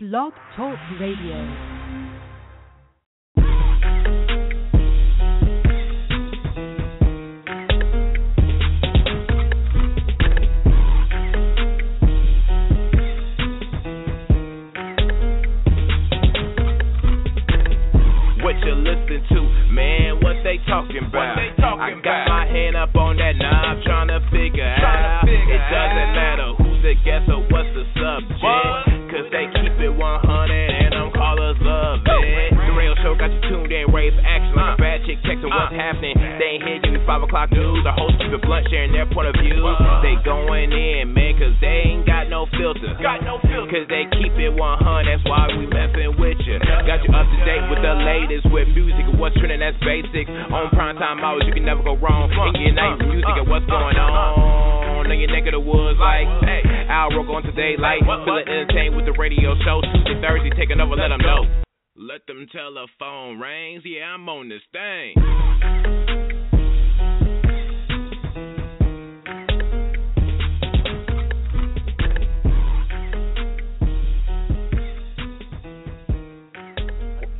Blog Talk Radio. What you listen to, man? What they talking about? 5 o'clock news. The host keep it blunt, sharing their point of view. They going in, man, cause they ain't got no filter. Got no filter. Cause they keep it 100, that's why we messing with you. Got you up to date with the latest with music and what's trending, that's basic. On prime time hours, you can never go wrong. And get nice music and what's going on. On your neck of the woods, like, hey, Al Roke on today, like, feeling entertained with the radio show. Tuesday, Thursday, take another, let them know. Let them telephone rings, yeah, I'm on this thing.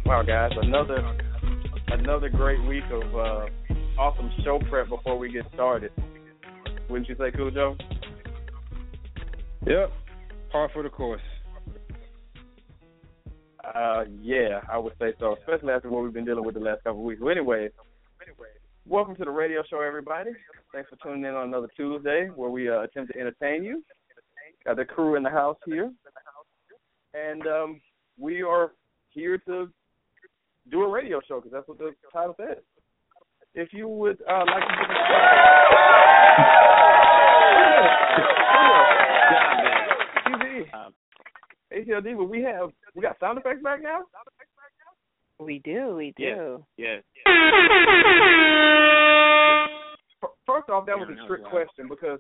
Wow, guys, another another great week of uh, awesome show prep before we get started. Wouldn't you say, Cool Joe? Yep, par for the course. Uh, yeah, I would say so, especially after what we've been dealing with the last couple of weeks. Well, anyway, welcome to the radio show, everybody. Thanks for tuning in on another Tuesday where we uh, attempt to entertain you. Got the crew in the house here, and um, we are here to do a radio show because that's what the title says. If you would uh, like to give ATLD, but we have we got sound effects back now. We do, we do. Yes. F- First off, that was a trick question because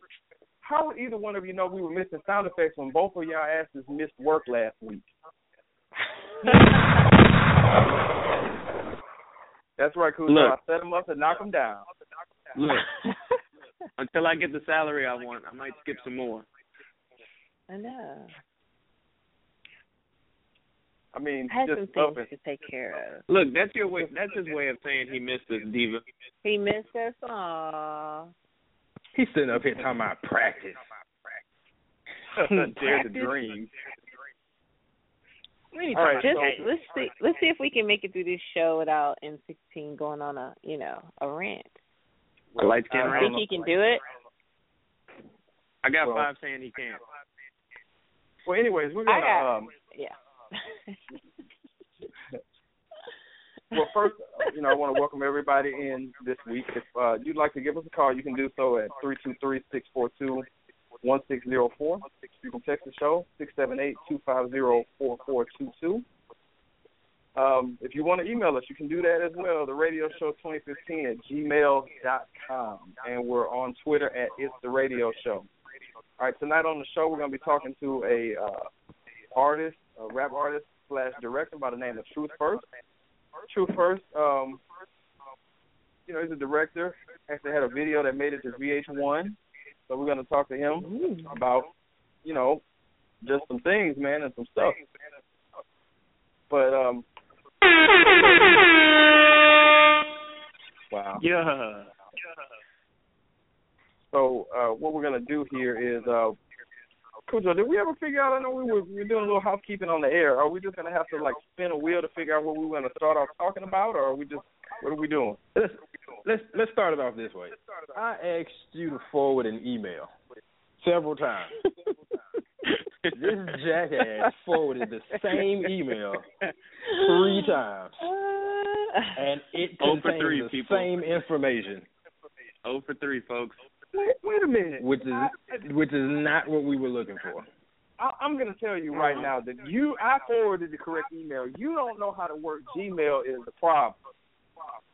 how would either one of you know we were missing sound effects when both of y'all asses missed work last week? That's right, cool. Look. I set them up to knock them down. Look, until I get the salary I want, I might skip some more. I know. I mean, I had just some things to take care of. Look, that's your way. That's his way of saying he missed us, diva. He missed us. Aw. He's sitting up here talking about practice. dare to dream. We All right, Just so- let's see. Let's see if we can make it through this show without M16 going on a you know a rant. The light skin I I think he can do it. I got Well- five saying he can't. Well, anyways, we're gonna got- um. Yeah. Well, first, uh, you know, I want to welcome everybody in this week. If uh, you'd like to give us a call, you can do so at three two three six four two one six zero four. You can text the show six seven eight two five zero four four two two. Um, if you want to email us, you can do that as well. The radio show 2015 at gmail dot com, and we're on Twitter at it's the radio show. All right, tonight on the show we're going to be talking to a uh, artist, a rap artist slash director by the name of Truth First. Truth First, um, you know, he's a director. Actually, had a video that made it to VH1, so we're going to talk to him about, you know, just some things, man, and some stuff. But um, wow. Yeah. So uh, what we're gonna do here is, uh, Cujo, did we ever figure out? I know we were we were doing a little housekeeping on the air. Are we just gonna have to like spin a wheel to figure out what we were gonna start off talking about, or are we just what are we doing? Let's let's let's start it off this way. I asked you to forward an email several times. this jackass forwarded the same email three times, and it Oh, for contains three, the people. Same information, Oh for three, folks. Wait, wait a minute. which is which is not what we were looking for. I, I'm gonna tell you right now that you I forwarded the correct email. You don't know how to work Gmail is the problem.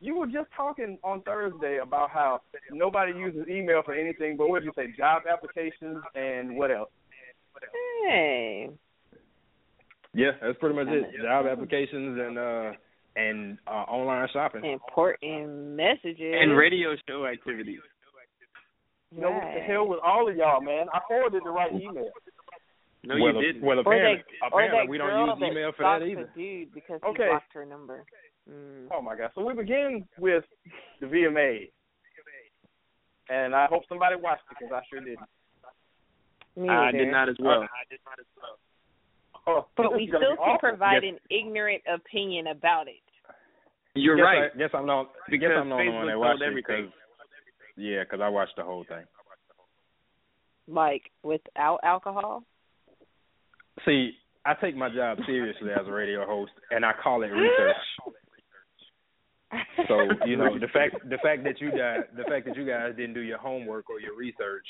You were just talking on Thursday about how nobody uses email for anything but what did you say, job applications and what else? Hey. Yeah, that's pretty much it. Job applications and uh and uh online shopping. Important messages. And radio show activities. You know what the hell with all of y'all, man? I forwarded the right email. No, well, you didn't. Well, or apparently, or that we don't use email for that either. dude because Okay. he blocked her number. Mm. Oh my God! So we begin with the VMA, and I hope somebody watched it because I sure didn't. Me I neither. did not as well. Oh, But this we is gonna still can provide Yes. an ignorant opinion about it. You're guess right. I, guess I'm not. Because guess I'm not the Facebook one that told watched it everything. 'cause- yeah, because I watched the whole thing. Like without alcohol. See, I take my job seriously as a radio host, and I call it research. So you know the fact the fact that you guys the fact that you guys didn't do your homework or your research,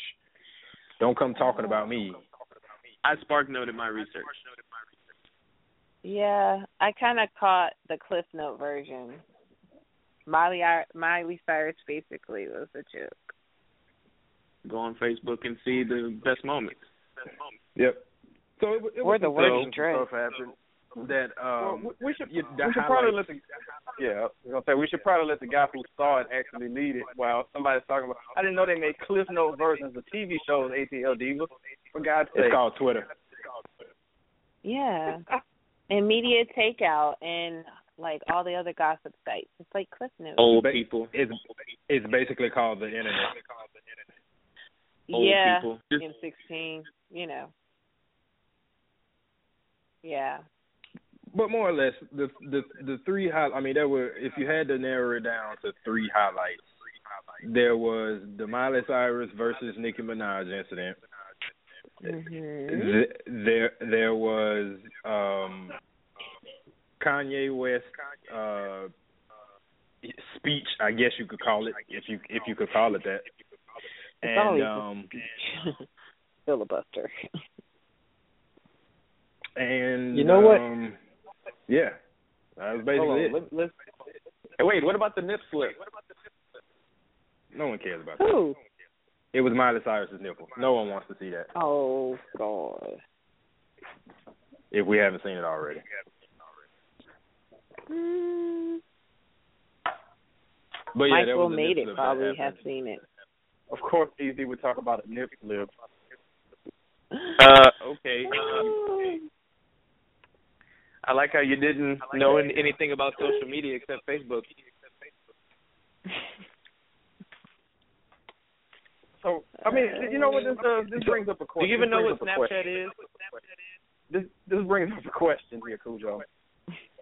don't come talking about me. I spark noted my research. Yeah, I kind of caught the Cliff Note version. Miley Miley Cyrus basically was a joke. Go on Facebook and see the best moments. Yep. So it, it Or was the some worst stuff dress. happened that um well, we we should you, the we should probably highlights- let the yeah I was gonna say we should probably let the guy who saw it actually lead it while somebody's talking about. I didn't know they made Cliff Note versions of TV shows. ATL Divas, for God's sake. It's called Twitter. Yeah, and media takeout and like all the other gossip sites. It's like Cliff Notes. Old Ba- people. It's it's basically called the internet. Old yeah, people. Just- in sixteen, you know. Yeah. But more or less, the the the three high. I mean, there were if you had to narrow it down to three highlights, there was the Miley Cyrus versus Nicki Minaj incident. hmm there there was um Kanye West uh speech, I guess you could call it, if you if you could call it that. And um filibuster. and You know what? Um, yeah, that was basically on, it. let, let's. Hey, wait, what about the nip slip? No one cares about that. It was Miley Cyrus's nipple. No one wants to see that Oh God. if we haven't seen it already. Mm, But yeah, Mike there will was made it. Probably have happened. seen it. Of course, easy. We talk about a nip slip. Uh, okay. Um, I like how you didn't know an- anything about social media except Facebook. So I mean, uh, you know what this uh, does? This brings up a question. Do you even know what brings question. Snapchat is? this this brings up a question here, Cujo.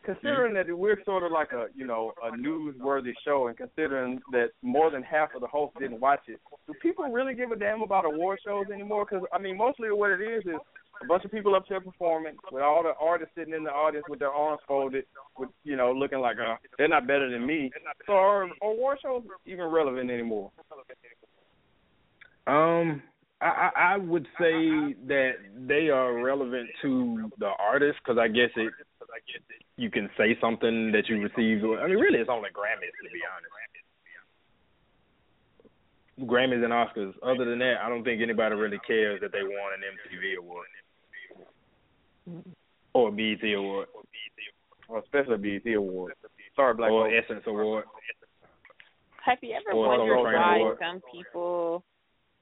Considering that we're sort of like a you know a newsworthy show, and considering that more than half of the hosts didn't watch it, do people really give a damn about award shows anymore? Because I mean, mostly what it is is a bunch of people up there performing with all the artists sitting in the audience with their arms folded, with you know looking like uh, they're not better than me. So are award shows even relevant anymore? Um, I, I I would say that they are relevant to the artist because I guess it you can say something that you received. I mean, really, it's only Grammys to be honest. Grammys and Oscars. Other than that, I don't think anybody really cares that they won an MTV award Mm-hmm. or a BET award Or especially BET Award. Sorry, Black or folks. Essence award. Have you ever Or wondered why award. some people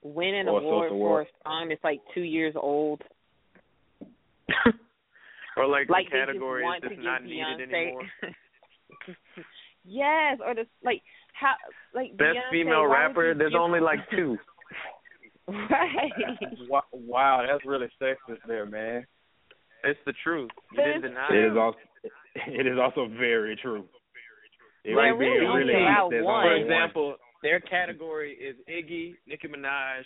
win an Or award for a song that's like two years old? or like, Like the category just is just not Beyonce. needed anymore. yes, or the like how like Best Beyonce, female rapper, there's give- only like two. right. Wow, that's really sexist there, man. It's the truth. You But didn't it's deny It it. is also it is also very true. It They're might really only really allowed one. For example, their category is Iggy, Nicki Minaj,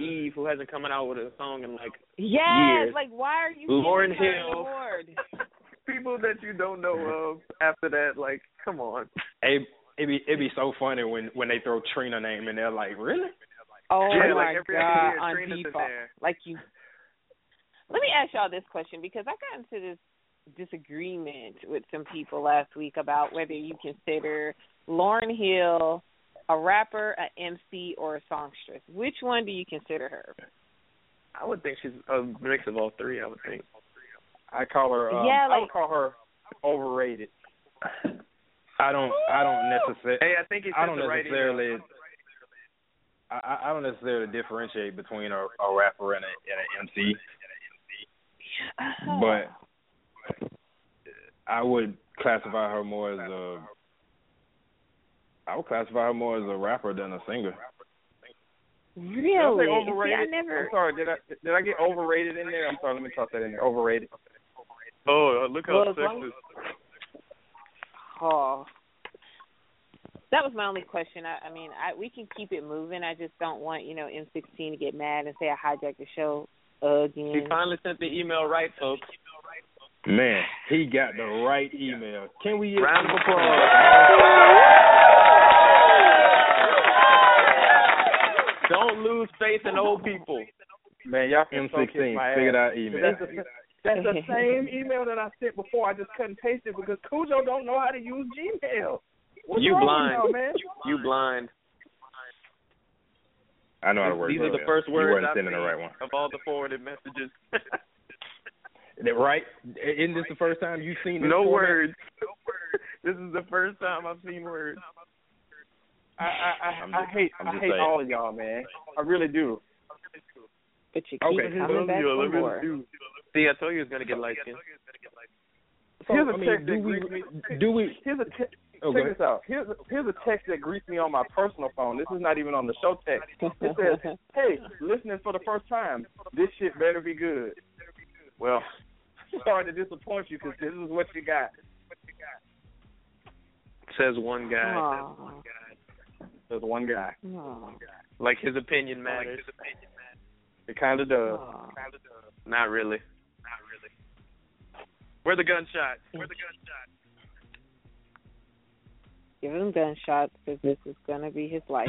Eve, who hasn't come out with a song in like Yes, Years. like why are you Lauryn giving Hill. award? people that you don't know of after that. Like, come on. It it be it be so funny when when they throw Trina name and they're like, really? Oh yeah, my like every god, year, on Trina's in there. Like you Let me ask y'all this question because I got into this disagreement with some people last week about whether you consider Lauryn Hill a rapper, a MC, or a songstress. Which one do you consider her? I would think she's a mix of all three. I would think. I call her. Um, Yeah, I would call her overrated. I don't I don't necessarily Hey, I think he I don't necessarily I, I don't necessarily differentiate between a, a rapper and a and an MC. Uh-huh. but I would classify her more as a. I would classify her more as a rapper than a singer. Really? Did I say See, overrated? I never. I'm sorry. Did I did I get overrated in there? I'm sorry. Let me toss that in there. Overrated. Oh, uh, look how Well, as long- sexist. Oh. That was my only question. I, I mean, I we can keep it moving. I just don't want you know M16 to get mad and say I hijacked the show again. He finally sent the email right, folks. Man, he got the right email. Can we get Round of applause. Don't lose faith in old people. Man, y'all can so M16 my figured out email. That's the, that's the same email that I sent before. I just couldn't paste it because Cujo don't know how to use Gmail. What's You wrong blind. With y'all, man? You blind. I know how to work. These are the first words weren't I've sending seen the right one. of all the forwarded messages. Right? Isn't this the first time you've seen this no format? words. This is the first time I've seen words. I I I'm I, I hate I'm I just hate saying. all of y'all, man. I really do. but you keep Okay. coming back You for more. See, I told you it was gonna get light skin. So, Here's a I mean, text do we do we Here's a te- oh, check this out. Here's a, here's a text that greets me on my personal phone. This is not even on the show text. It says, "Hey, listening for the first time. This shit better be good." Well, sorry to disappoint you because this is what you got. Says one guy. Aw. There's one guy. Aw. Like his opinion matters. It kind of does. Aw. Not really. Not really. Where the gunshot? Mm. Where the gunshot? Give him gunshots because this is gonna be his life.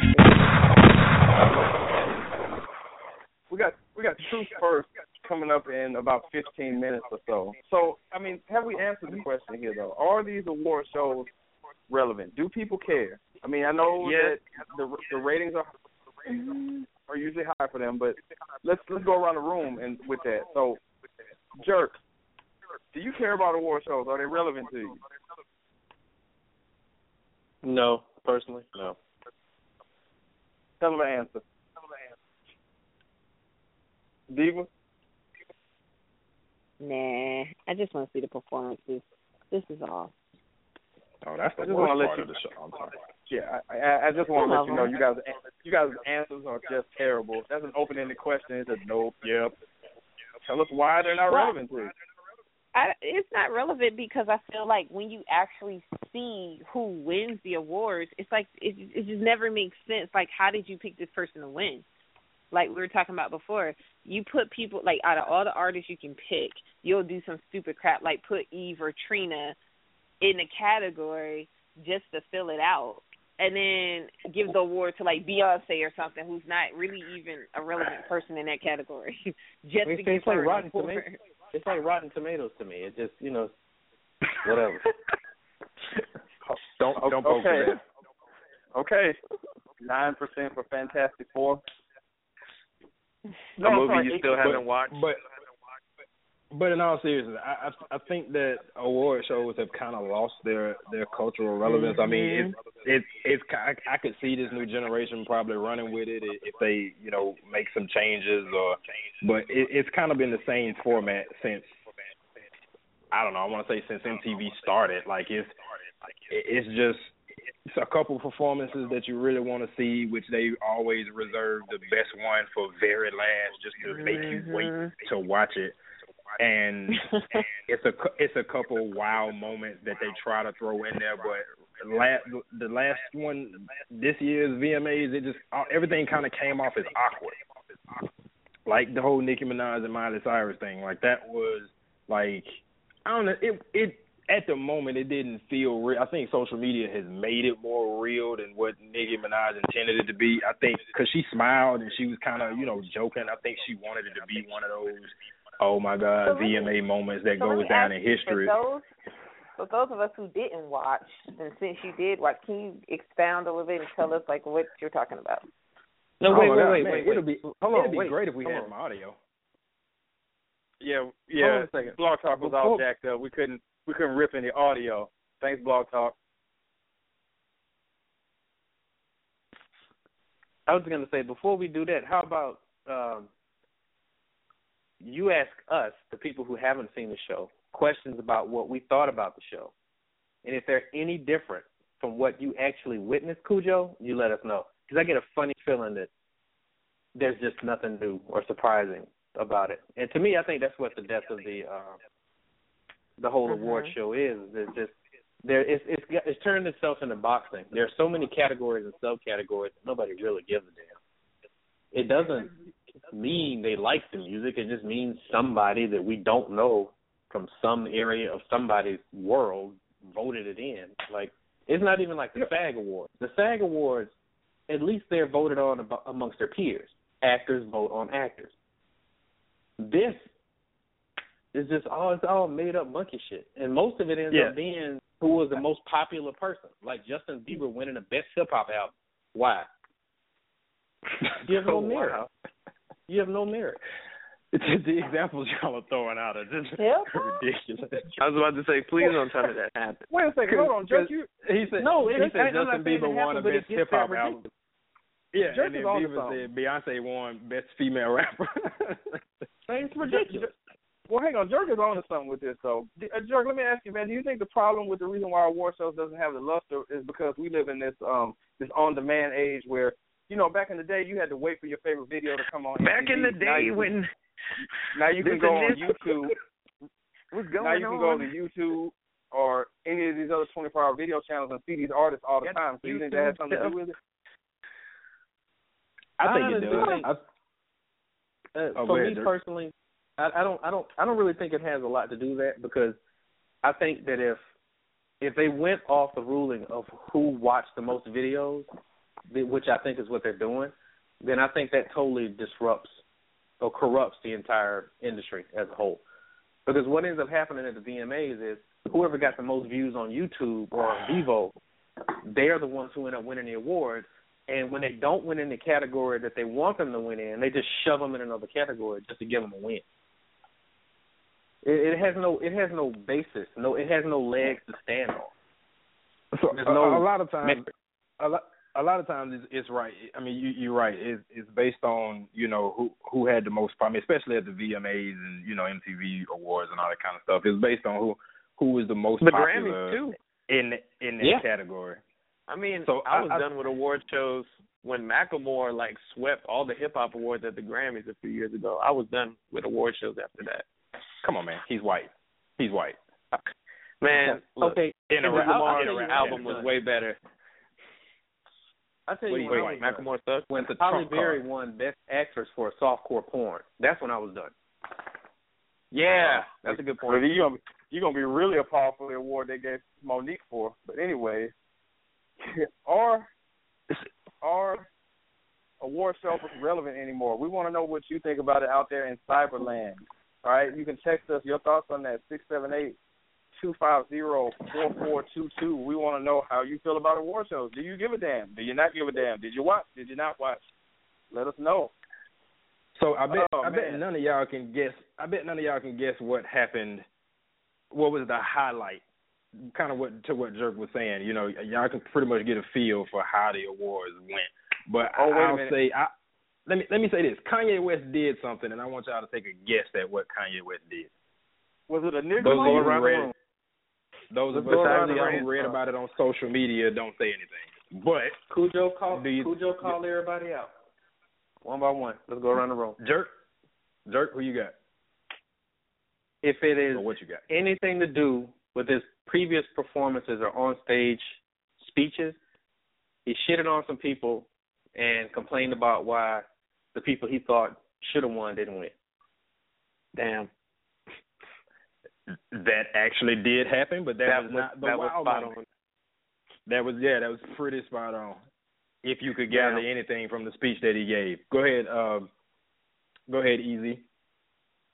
We got we got truth first coming up in about 15 minutes or so. So, I mean, have we answered the question here though? Are these award shows relevant? Do people care? I mean, I know Yes. that the the ratings are are usually high for them, but let's let's go around the room and with that. So, jerk, do you care about award shows? Are they relevant to you? No, personally, no. Tell them an answer. Diva, Nah, I just want to see the performances. This is all. Oh, that's the I just worst wanna let part you- of the show. I'm sorry. yeah, I, I, I just want to let you know you guys you guys' answers are just terrible. That's an open-ended question. It's a nope, yep. Tell us why they're not relevant to you. I, it's not relevant because I feel like when you actually see who wins the awards, it's like it, it just never makes sense. Like, how did you pick this person to win? Like we were talking about before, you put people like out of all the artists you can pick, you'll do some stupid crap like put Eve or Trina in a category just to fill it out, and then give the award to like Beyonce or something who's not really even a relevant person in that category, just We to like her an award. Tomatoes. It's like Rotten Tomatoes to me. It just you know, whatever. Don't don't okay. the bear. Okay, nine percent for Fantastic Four. No, a I'm movie sorry, you still but- haven't watched. But but in all seriousness, I I, I think that award shows have kind of lost their their cultural relevance. I mean, mm-hmm. it's it's it's I, I could see this new generation probably running with it if they you know make some changes or, but it, it's kind of been the same format since I don't know. I want to say since MTV started. Like it's it- it's just it's a couple performances that you really want to see, which they always reserve the best one for very last, just to make you wait mm-hmm. to watch it. And it's a it's a couple wow moments that they try to throw in there, but la- the last one this year's VMAs, it just uh, everything kind of came off as awkward. Like the whole Nicki Minaj and Miley Cyrus thing, like that was like I don't know. It it at the moment it didn't feel real. I think social media has made it more real than what Nicki Minaj intended it to be. I think because she smiled and she was kind of you know joking. I think she wanted it to be one of those oh my god So let me- VMA moments that So goes down in history. For those, for those of us who didn't watch, and since you did watch, can you expound a little bit and tell us like what you're talking about? No, Oh wait, my wait, God, wait, man, wait, It'll wait. be Hold it'll be wait. great if we had on. some audio. Yeah, Hold yeah. on a second. Blog Talk was all jacked up. We couldn't we couldn't rip any audio. Thanks, Blog Talk. I was gonna say before we do that, how about um you ask us, the people who haven't seen the show, questions about what we thought about the show, and if they're any different from what you actually witnessed, Cujo, you let us know. Because I get a funny feeling that there's just nothing new or surprising about it. And to me, I think that's what the death of the uh, the whole Mhm. award show is. It's just there. It's it's it's turned itself into boxing. There are so many categories and subcategories. that Nobody really gives a damn. It doesn't mean they like the music. It just means somebody that we don't know from some area of somebody's world voted it in. Like it's not even like the SAG Awards. The SAG Awards, at least they're voted on abo- amongst their peers. Actors vote on actors. This is just all it's all made up monkey shit, and most of it ends Yeah. up being who was the most popular person, like Justin Bieber winning the best hip hop album. Why? Have no Oh, wow. You have no merit. the examples y'all are throwing out are just Hip-hop? ridiculous. I was about to say, please don't tell me that happened. Wait a second, hold on, Jerk. You He said No, he it- said I- I'm Justin Bieber won happened, the best gets hip hop album. Yeah, Jerk and is then on Bieber something. said Beyonce won best female rapper. It's ridiculous. Well, hang on, Jerk is on to something with this. though. Uh, Jerk, let me ask you, man. Do you think the problem with the reason why award shows doesn't have the luster is because we live in this um this on-demand age where you know back in the day you had to wait for your favorite video to come on. Back in MTV. the Now day you can- when now you can go on YouTube. was going on? now you can go on. to YouTube or any of these other 24-hour video channels and see these artists all the time. So you think that has something to do with it? I think it Honestly, does. I, Uh, Oh, for ahead, me Dirk. personally, I, I don't, I don't, I don't really think it has a lot to do with that because I think that if if they went off the ruling of who watched the most videos, the- which I think is what they're doing, then I think that totally disrupts or corrupts the entire industry as a whole. Because what ends up happening at the VMAs is whoever got the most views on YouTube or on Vevo, they're the ones who end up winning the awards. And when they don't win in the category that they want them to win in, they just shove them in another category just to give them a win. It, it has no, it has no basis. No, it has no legs to stand on. so There's a, a lot of times, metric. a lot. A lot of times it's, it's right. I mean, you, you're right. It's, it's based on you know who who had the most. I especially at the VMAs and you know MTV awards and all that kind of stuff. It's based on who who was the most the popular Grammys too. in in that Yeah. category. I mean, So I I- was I- done with award shows when Macklemore like swept all the hip hop awards at the Grammys a few years ago. I was done with award shows after that. Come on, man. He's white. He's white. Man, look, okay, In a Kendrick rap- Lamar's I'll tell you album was way better. I tell What you do you when I think? was done. Macklemore sucks. when It's Halle Berry card. won Best Actress for a softcore porn. That's when I was done. Yeah, that's a good point. you're gonna be, you're gonna be really appalled for the award they gave Mo'Nique for. But anyway, are are award shows relevant anymore? We want to know what you think about it out there in cyberland. All right, you can text us your thoughts on that six seven eight two five zero four four two two. We want to know how you feel about award shows. Do you give a damn? Do you not give a damn? Did you watch? Did you not watch? Let us know. So I bet Oh, I bet none of y'all can guess. I bet none of y'all can guess what happened. What was the highlight? Kind of what to what Jerk was saying. You know, y'all can pretty much get a feel for how the awards went. But Oh, a I'll say I let me let me say this. Kanye West did something, and I want y'all to take a guess at what Kanye West did. Was it a nigga? Those around the room. Those of Let's go us y'all who read about it on social media don't say anything. But Cujo called you- Cujo called everybody out. One by one. Let's go around the room. Jerk, Jerk, who you got? If it is Or what you got? anything to do with his previous performances or on stage speeches, he shitted on some people and complained about why the people he thought should have won didn't win. Damn. That actually did happen, but that, That was was not the that was spot moment. on. That was yeah, that was pretty spot on. If you could gather Yeah. anything from the speech that he gave, go ahead. Um, go ahead, Easy.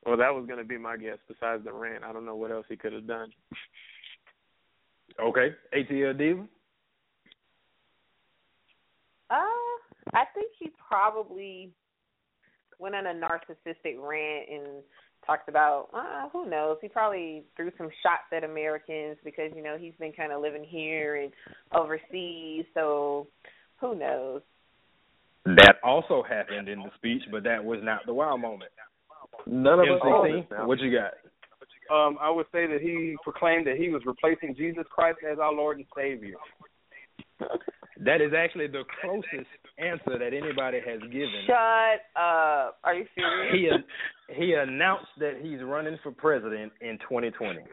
Well, that was gonna be my guess. Besides the rant, I don't know what else he could have done. Okay, ATL Diva. Uh, I think he probably went on a narcissistic rant and talked about uh, who knows. He probably threw some shots at Americans because you know he's been kind of living here and overseas, so who knows. That also happened in the speech, but that was not the wild moment. None of us saw M16, this now. what you got? Um, I would say that he proclaimed that he was replacing Jesus Christ as our Lord and Savior. That is actually the closest answer that anybody has given. Shut up. Are you serious? He he announced that he's running for president in 2020. And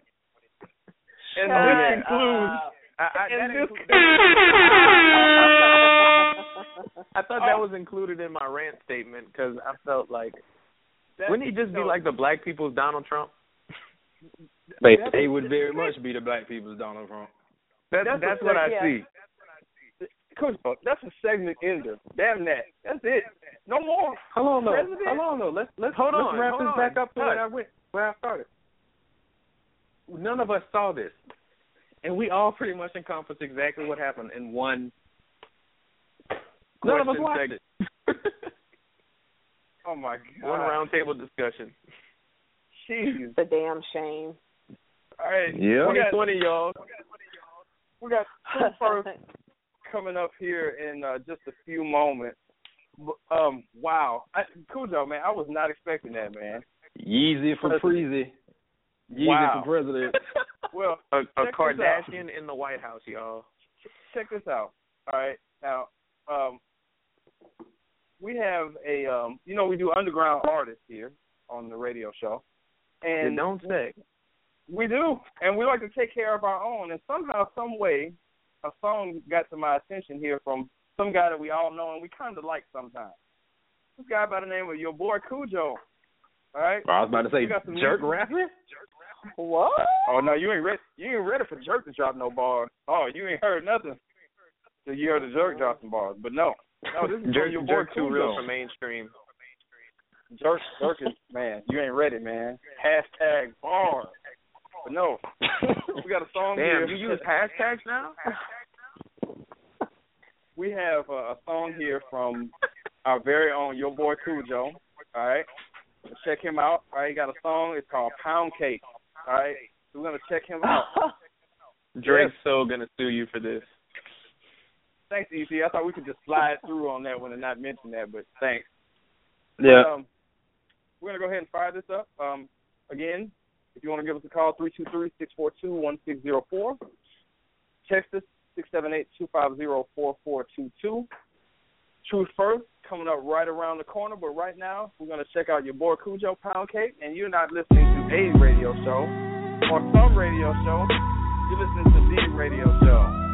Shut this includes. I, I, that this- I thought that was included in my rant statement because I felt like that- wouldn't he just be like the black people's Donald Trump? He would very much be the black people's Donald Trump. That, That's that's, what what I yeah. see. Coach, that's a segment ender. Damn that. That's it. No more. Hold on, though. President? Hold on, though. Let's let's Hold let's on, wrap hold this on. back up to where I went, where I started. None of us saw this, and we all pretty much encompass exactly what happened in one. None of us watched it. Oh my god. One roundtable discussion. Jeez. It's a damn shame. All right. Yeah. 2020, y'all. we got Truth First coming up here in uh, just a few moments. Um, wow, I, Cujo, man, I was not expecting that, man. Yeezy for Preezy. Yeezy Wow. for president. Well, A, a Check this out. Kardashian in the White House, y'all. check this out. All right, now, um, we have a, um, you know, we do underground artists here on the radio show, And and don't say. we do, and we like to take care of our own. And somehow, some way, a song got to my attention here from some guy that we all know and we kind of like sometimes. This guy by the name of your boy Cujo. All right. I was about to say jerk rapper. What? Oh no, you ain't ready. You ain't ready for Jerk to drop no bars. Oh, you ain't heard nothing. So you heard the Jerk drop some bars, but no, no, this is Jerk, your boy jerk too real for mainstream. Jerk, Jerk is man. You ain't ready, man. Hashtag bars. But no, we got a song here. Damn, you use hashtags now? we have a, a song here from our very own your boy Cujo. All right, check him out. All right, he got a song. It's called Pound Cake. All right, so we're gonna check him out. Drake's so gonna sue you for this. Thanks, EC. I thought we could just slide through on that one and not mention that, but thanks. Yeah. Um, we're gonna go ahead and fire this up. Um, again, if you want to give us a call, three two three six four two one six zero four. Text us six seven eight two five zero four four two two. Truth first, coming up right around the corner. But right now, we're gonna check out your boy Cujo Pound Cake, and you're not listening to a radio show or some radio show. You're listening to the radio show.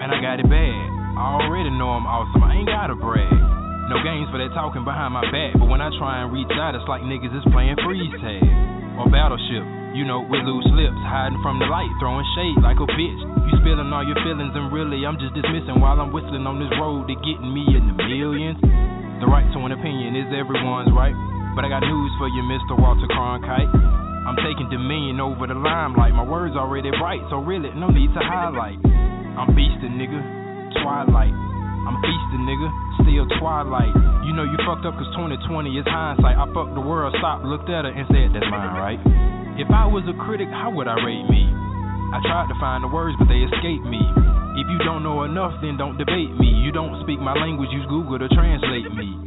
And I got it bad. I already know I'm awesome, I ain't gotta brag. No games for that talking behind my back, but when I try and reach out, it's like niggas is playing freeze tag. Or battleship, you know, with loose lips, hiding from the light, throwing shade like a bitch. You spilling all your feelings, and really, I'm just dismissing while I'm whistling on this road to getting me in the millions. The right to an opinion is everyone's right, but I got news for you, Mr. Walter Cronkite. I'm taking dominion over the limelight. My words already bright, so really no need to highlight. I'm beastin', nigga. Twilight. I'm feasting, nigga. Still twilight. You know you fucked up cause 2020 is hindsight. I fucked the world, stopped, looked at her, and said, that's mine, right? If I was a critic, how would I rate me? I tried to find the words, but they escaped me. If you don't know enough, then don't debate me. You don't speak my language, use Google to translate me.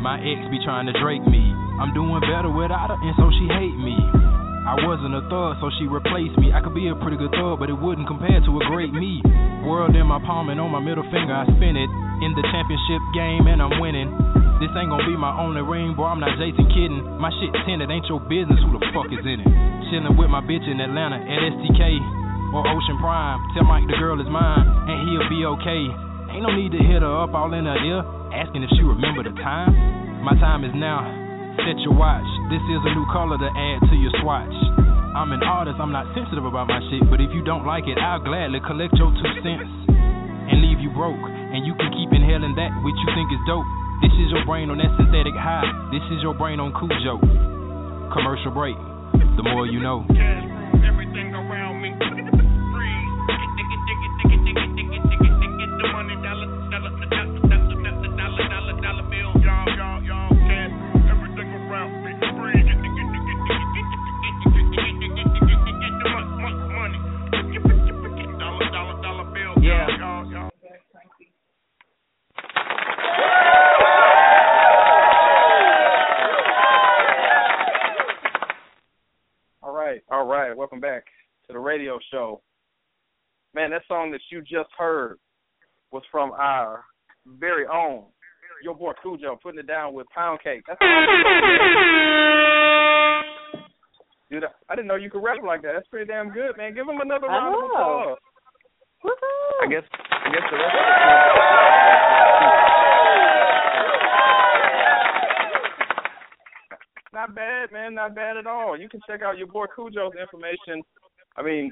My ex be trying to Drake me. I'm doing better without her, and so she hate me. I wasn't a thug, so she replaced me. I could be a pretty good thug, but it wouldn't compare to a great me. World in my palm and on my middle finger, I spin it. In the championship game, and I'm winning. This ain't gonna be my only ring, boy. I'm not Jason kidding. My shit tinted, ain't your business who the fuck is in it. Chillin' with my bitch in Atlanta at STK or Ocean Prime. Tell Mike the girl is mine, and he'll be okay. Ain't no need to hit her up all in her ear, asking if she remember the time. My time is now. Set your watch. This is a new color to add to your swatch. I'm an artist, I'm not sensitive about my shit, but if you don't like it, I'll gladly collect your two cents and leave you broke. And you can keep inhaling that which you think is dope. This is your brain on that synthetic high. This is your brain on Cujo. Commercial break. The more you know. Everything around me. Man, that song that you just heard was from our very own your boy Cujo putting it down with Pound Cake. That's Dude, I didn't know you could rap like that. That's pretty damn good, man. Give him another round of applause. Woohoo. I guess I guess the rest of the Not bad, man. Not bad at all. You can check out your boy Cujo's information. I mean,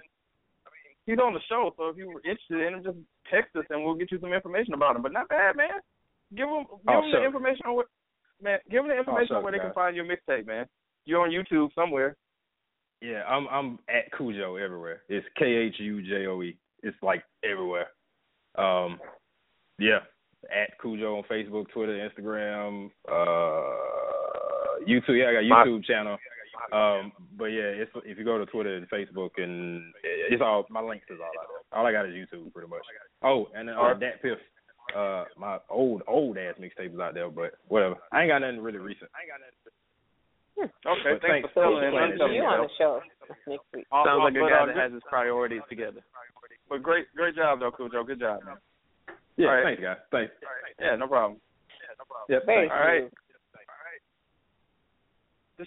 he's on the show, so if you were interested in him, just text us and we'll get you some information about him. But not bad, man. Give him, give Oh, him sure. the information on what, man. Give him the information sure, on where they can find your mixtape, man. You're on YouTube somewhere. Yeah, I'm I'm at Cujo everywhere. It's K H U J O E. It's like everywhere. Um, yeah, at Cujo on Facebook, Twitter, Instagram, uh, YouTube. Yeah, I got a My- YouTube channel. Um, but yeah, it's if you go to Twitter and Facebook and it's all my links is all out there. All I got is YouTube pretty much. Oh, and then uh, DatPiff. Uh, my old old ass mixtape is out there, but whatever. I ain't got nothing really recent. i Okay, But thanks, thanks for telling for and playing You on the show next week. Sounds uh, like a but, guy that good- has his priorities together. But great, great job though, Cujo. Good job, man. Yeah, All right. thanks guys. Thanks. Yeah, no problem. Yeah, no Yep, Very thanks. All right.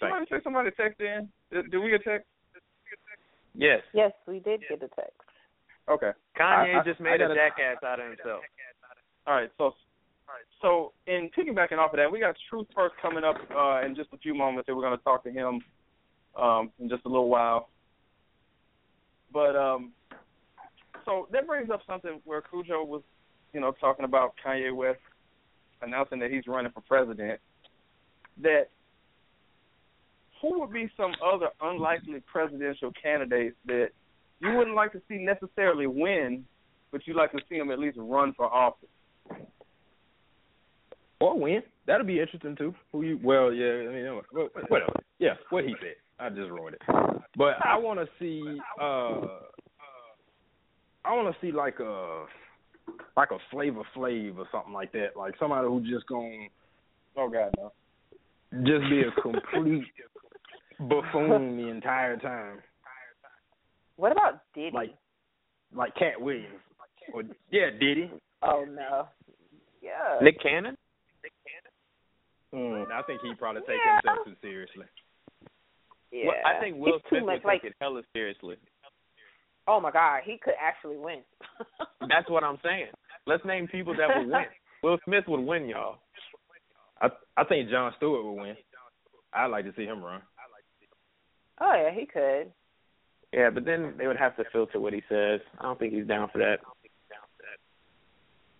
Smooth. Did somebody say somebody text in? Did, did we get text? Yes. Yes, we did get a text. Okay. Kanye I- I- just I made a gotta- jackass out of himself. All right, so so in piggybacking off of that, we got Truth First coming up uh, in just a few moments, and we're going to talk to him um, in just a little while. But um, so that brings up something where Cujo was, you know, talking about Kanye West announcing that he's running for president. That who would be some other unlikely presidential candidates that you wouldn't like to see necessarily win, but you'd like to see them at least run for office? Or win. That'll be interesting too. Who you? Well, yeah. I mean, whatever. Yeah, what he said. I just ruined it. But I want to see. uh I want to see like a like a Flavor Flav or something like that. Like somebody who just gonna Oh God, no. just be a complete buffoon the entire time, What about Diddy? like like Katt Williams. Or yeah, Diddy. oh no. Yeah. Nick Cannon? Nick Cannon. Mm, I think he'd probably take Yeah. himself too seriously. yeah. Well, I think Will It's Smith much would like take it hella seriously. oh my god, he could actually win. That's what I'm saying. Let's name people that would win. Will Smith would win, y'all. I I think Jon Stewart would win. I'd like to see him run. Oh yeah, he could. Yeah, but then they would have to filter what he says. I don't think he's down for that.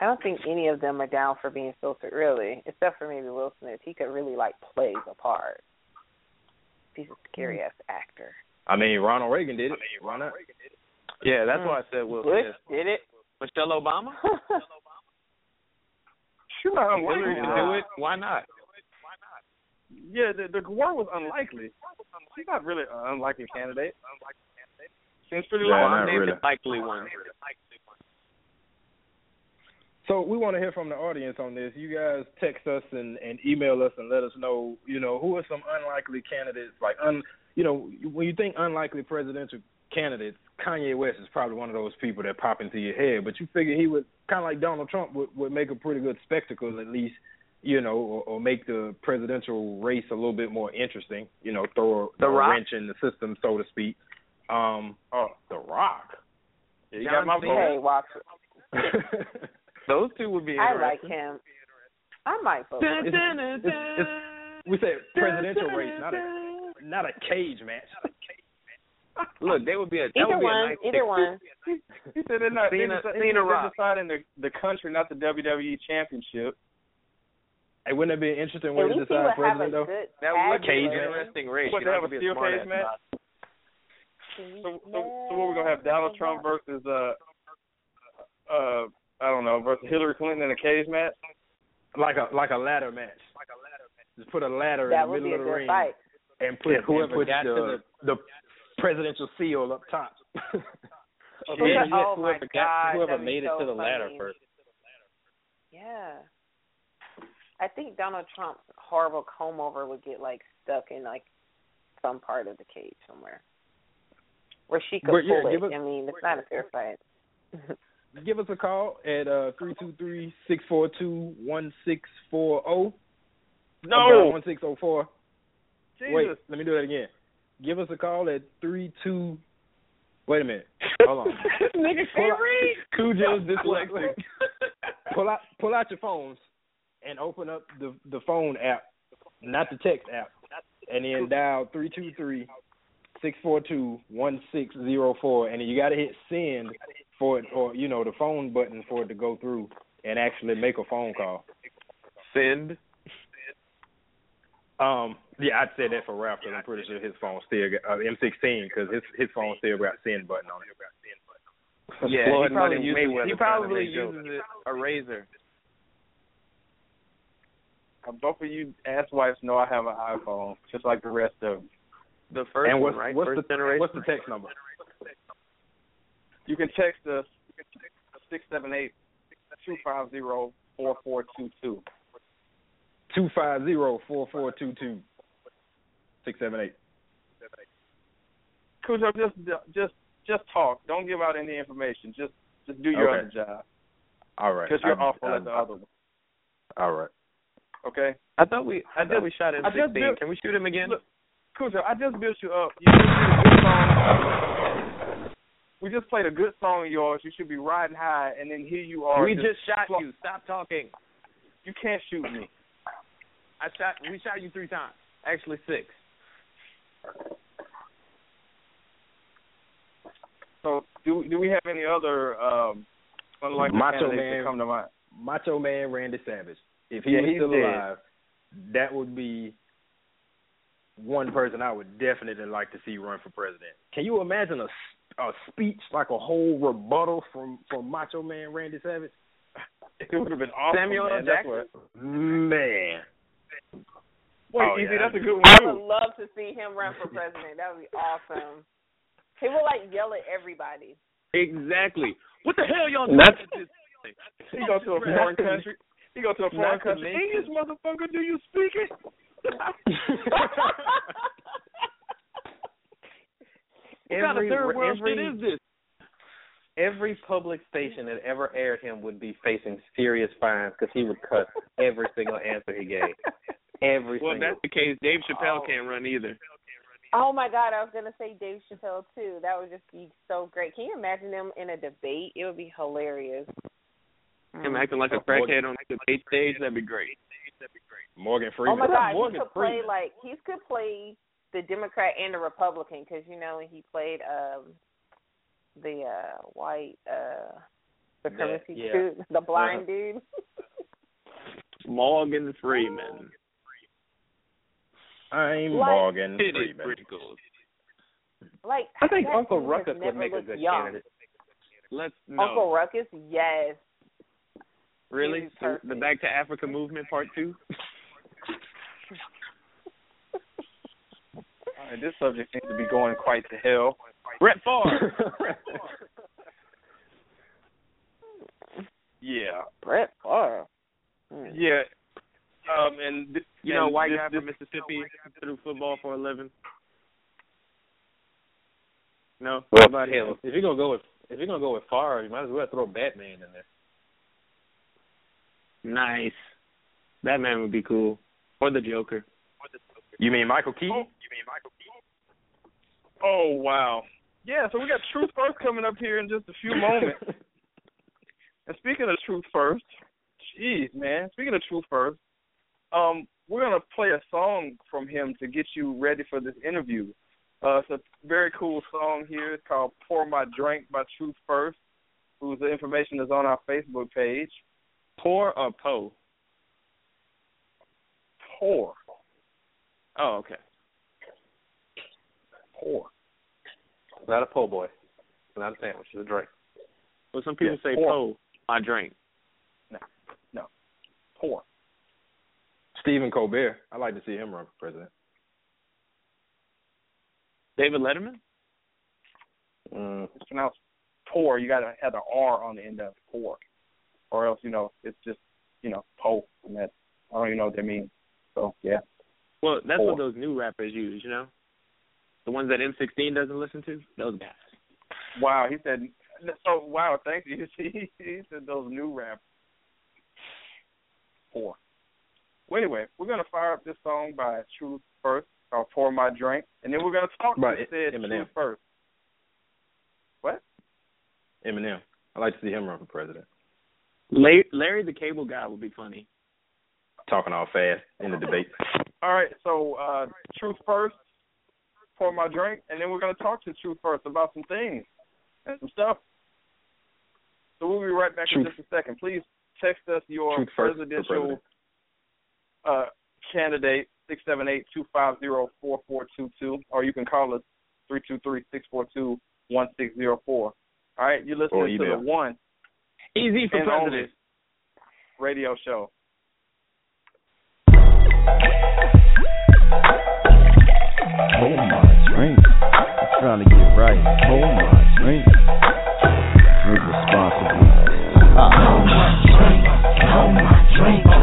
I don't think any of them are down for being filtered, really, except for maybe Will Smith. He could really like play the part. He's a scary mm. ass actor. I mean, Ronald Reagan did it. Why not? Yeah, that's why I said Will Bush Smith. did it. Michelle Obama? Sure, not Hillary unlikely. can do it. Why not? Yeah, the the word was unlikely. She's not really an unlikely candidate. Seems pretty Yeah, low. not Name really. the likely one. So we want to hear from the audience on this. You guys text us and, and email us and let us know, you know, who are some unlikely candidates. Like, un, you know, when you think unlikely presidential candidates, Kanye West is probably one of those people that pop into your head. But you figure he would, kind of like Donald Trump, would, would make a pretty good spectacle at least, you know, or, or make the presidential race a little bit more interesting. You know, throw a, The a wrench in the system, so to speak. Um, Oh, The Rock. yeah, you John got my vote. Hey, watch. Those two would be I like him. I might vote. Dun, It's- dun, dun, it's- it's- dun. we said presidential Dun, race, dun, not a dun. not a cage match. Look, they would be a that Either would be a one. nice Either ticket. one. He said they're not. Cena- they're, Cena they're deciding the the country, not the WWE championship. Hey, wouldn't that be an interesting At way to he decide would have a president though? good That would tag be an Cage team. interesting race. What, You they have have a steel cage match? about it. Can you So, so, so what we're gonna have Donald Trump versus uh uh I don't know versus Hillary Clinton in a cage match. Like a like a ladder match. Like a ladder match. Just put a ladder That in the middle of the ring fight. and put Yeah, whoever and put got the, to the presidential seal up top. Okay, Yeah. yeah, Oh my whoever got God, whoever that'd be made it to the ladder first. Yeah. I think Donald Trump's horrible comb over would get like stuck in like some part of the cage somewhere. Where she could But, yeah, pull give it. us- I mean, it's not a fair fight. Give us a call at uh three two three six four two one six four zero. No, one six zero four. Jesus. Wait, let me do that again. Give us a call at three two. Wait a minute. Hold on. Nigga Pull can't read. Cujo's dyslexic. pull out pull out your phones and open up the the phone app, not the text app, and then dial three two three six four two one six zero four, and you got to hit send for it, or you know the phone button for it to go through and actually make a phone call. Send. Um, yeah, I'd say that for Ralph because I'm pretty sure his phone still got uh, M16 because his his phone still got send button on it. Yeah, he probably uses, he probably make uses it, a Razr. Uh, Both of you asswipes know I have an iPhone, just like the rest of them. The first and what's one, right? what's first the generation. what's the text number? You can text us six seven eight two five zero four four two two. Two five zero four four two two six seven eight. Cujo, just just just talk. Don't give out any information. Just just do your Okay. other job All right. because you're I- awful I- at the other one. All right. Okay. I thought we I, I thought just- we shot him 16. built- Can we shoot him again? Look, Cujo, I just built you up. You just did a good song. We just played a good song of yours. You should be riding high, and then here you are. we just shot flo- you. Stop talking. You can't shoot me. I shot. We shot you three times. Actually six. So, do do we have any other um, unlikely Macho candidates Man. that come to mind? Macho Man Randy Savage. If he Yeah, was he's still dead. alive, that would be one person I would definitely like to see run for president. Can you imagine a a speech like a whole rebuttal from from Macho Man Randy Savage? It would have been awesome. Samuel L. man. Jackson? what- Man, Wait, Oh, Easy, yeah. that's a good one. I would love to see him run for president. That would be awesome. He would like yell at everybody. Exactly. What the hell y'all Not- doing? This He go to a foreign country. He go to a foreign Not country. English motherfucker, do you speak it? What kind of Every- third world every- shit is this? Every public station that ever aired him would be facing serious fines because he would cut every single answer he gave. Every Well, if single. that's the case, Dave Chappelle Oh. can't run either. Oh my God, I was gonna say Dave Chappelle too. That would just be so great. Can you imagine them in a debate? It would be hilarious. Him acting like a crackhead on the debate stage, that'd be great. Morgan Freeman. Oh my God, Morgan he could play like he could play the Democrat and the Republican because you know he played um the uh white uh supremacy yeah. dude, the blind dude. Morgan Freeman. I'm Like- Morgan Freeman. pretty cool. Like I think Uncle Ruckus would make a good young. candidate. Let's no. Uncle Ruckus, yes. Really? The, the. Back to Africa movement part two? All right, this subject seems to be going quite to hell. Brett Favre. Yeah, Brett Favre. Hmm. yeah. Um, and th- You know, and white this- guy from Mississippi threw football for a living. No, Well, nobody hell, if you're gonna go with if you're gonna go with Favre, you might as well throw Batman in there. Nice. Batman would be cool, or the Joker. Or the Joker. You mean Michael Keaton? Oh wow. Yeah, so we got Truth First coming up here in just a few moments. And speaking of Truth First, jeez, man. Speaking of Truth First, um, we're gonna play a song from him to get you ready for this interview. Uh, it's a very cool song here. It's called "Pour My Drink" by Truth First, whose information is on our Facebook page. Poor or Poe? Pour, Oh, okay. pour. Not a po' boy. Not a sandwich. It's a drink. Well, some people Yeah, say po, I drink. No, no. Pour. Stephen Colbert. I'd like to see him run for president. David Letterman. Mm, It's pronounced pour. You got to have the R on the end of it, pour, or else you know it's just you know po. And that I don't even know what that means. So yeah, Well, that's Four. what those new rappers use. You know, the ones that M16 doesn't listen to. Those guys. wow. He said. So wow. Thank you. He, he said those new rap. Pour. Well, anyway, we're gonna fire up this song by Truth first, called "Pour My Drink," and then we're gonna talk By to said Eminem. Truth first. What? Eminem. I'd like to see him run for president. Larry, Larry the Cable Guy would be funny. Talking all fast in the debate. All right, so uh Truth first, pour my drink, and then we're gonna talk to Truth first about some things and some stuff. So we'll be right back in just a second. Please text us your Truth presidential president. uh candidate six seven eight two five zero four four two two, or you can call us three two three six four two one six zero four. All right, you're listening to the one Easy for and president. radio show. Hold my drink. I'm trying to get right. Hold my drink. Drink responsibly. Hold my drink. Hold my drink.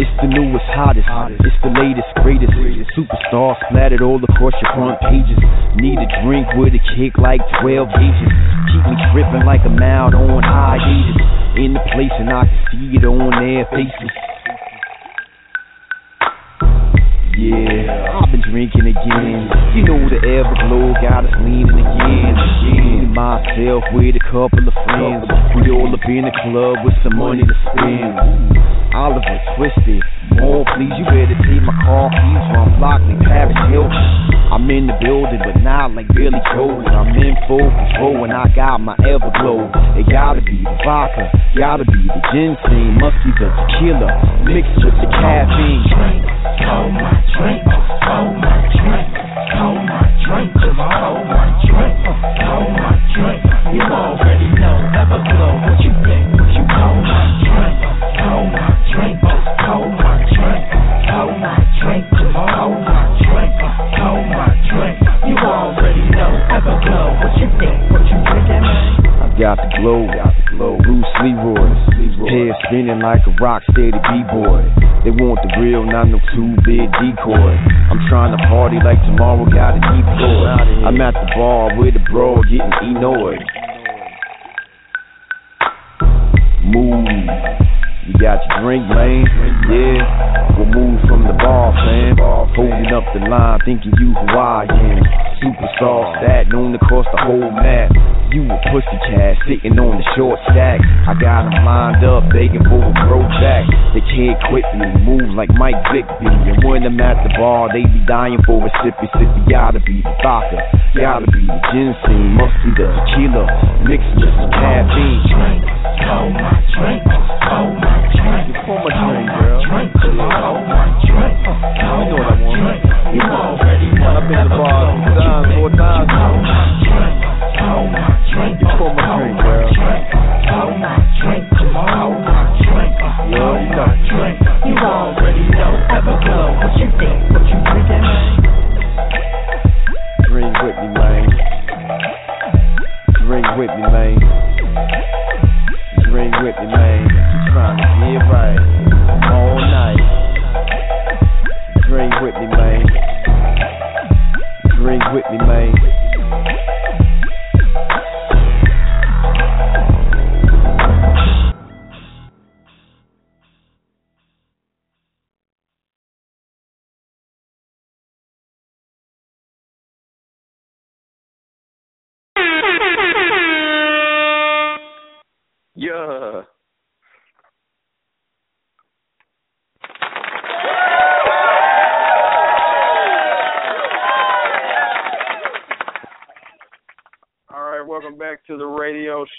It's the newest, hottest. It's the latest, greatest. Superstar splattered all across your front pages. Need a drink with a kick like 12 gauges. Keep me tripping like a mound on high hiatus. In the place and I can see it on their faces. Yeah, I've been drinking again. You know the Everglow got us leaning again. Again, myself with a couple of friends. We all up in the club with some money to spend. Oliver twisted. More please, you better take my car keys from Blockley, Paris Hilton. I'm in the building, but not like Billy Joel. I'm in full control and I got my Everglow. It gotta be the vodka, gotta be the ginseng, must be the tequila mixed with the caffeine. Drink, my drink, hold my drink, hold my drink, just my drink, hold my drink. You already know Everglow. Glow. Bruce Leroy, hair spinning like a rock steady b-boy. They want the real, not no two big decoy. I'm trying to party like tomorrow got a decoy. I'm at the bar with a bro getting enoid. Move. You got your drink, man. Yeah. We'll move from the bar, fam. Holding up the line, thinking you am. Superstar stat known across the whole map. You a pussy cat sitting on the short stack. I got 'em lined up, begging for a bro back. They can't quit me, move like Mike Vickby. And when I'm at the bar, they be dying for a sippy sippy. Gotta be the vodka, gotta be the ginseng, must be the tequila, mixed with some caffeine. Drink, hold my drink, hold my drink. Pour my drink, girl. Drink, hold my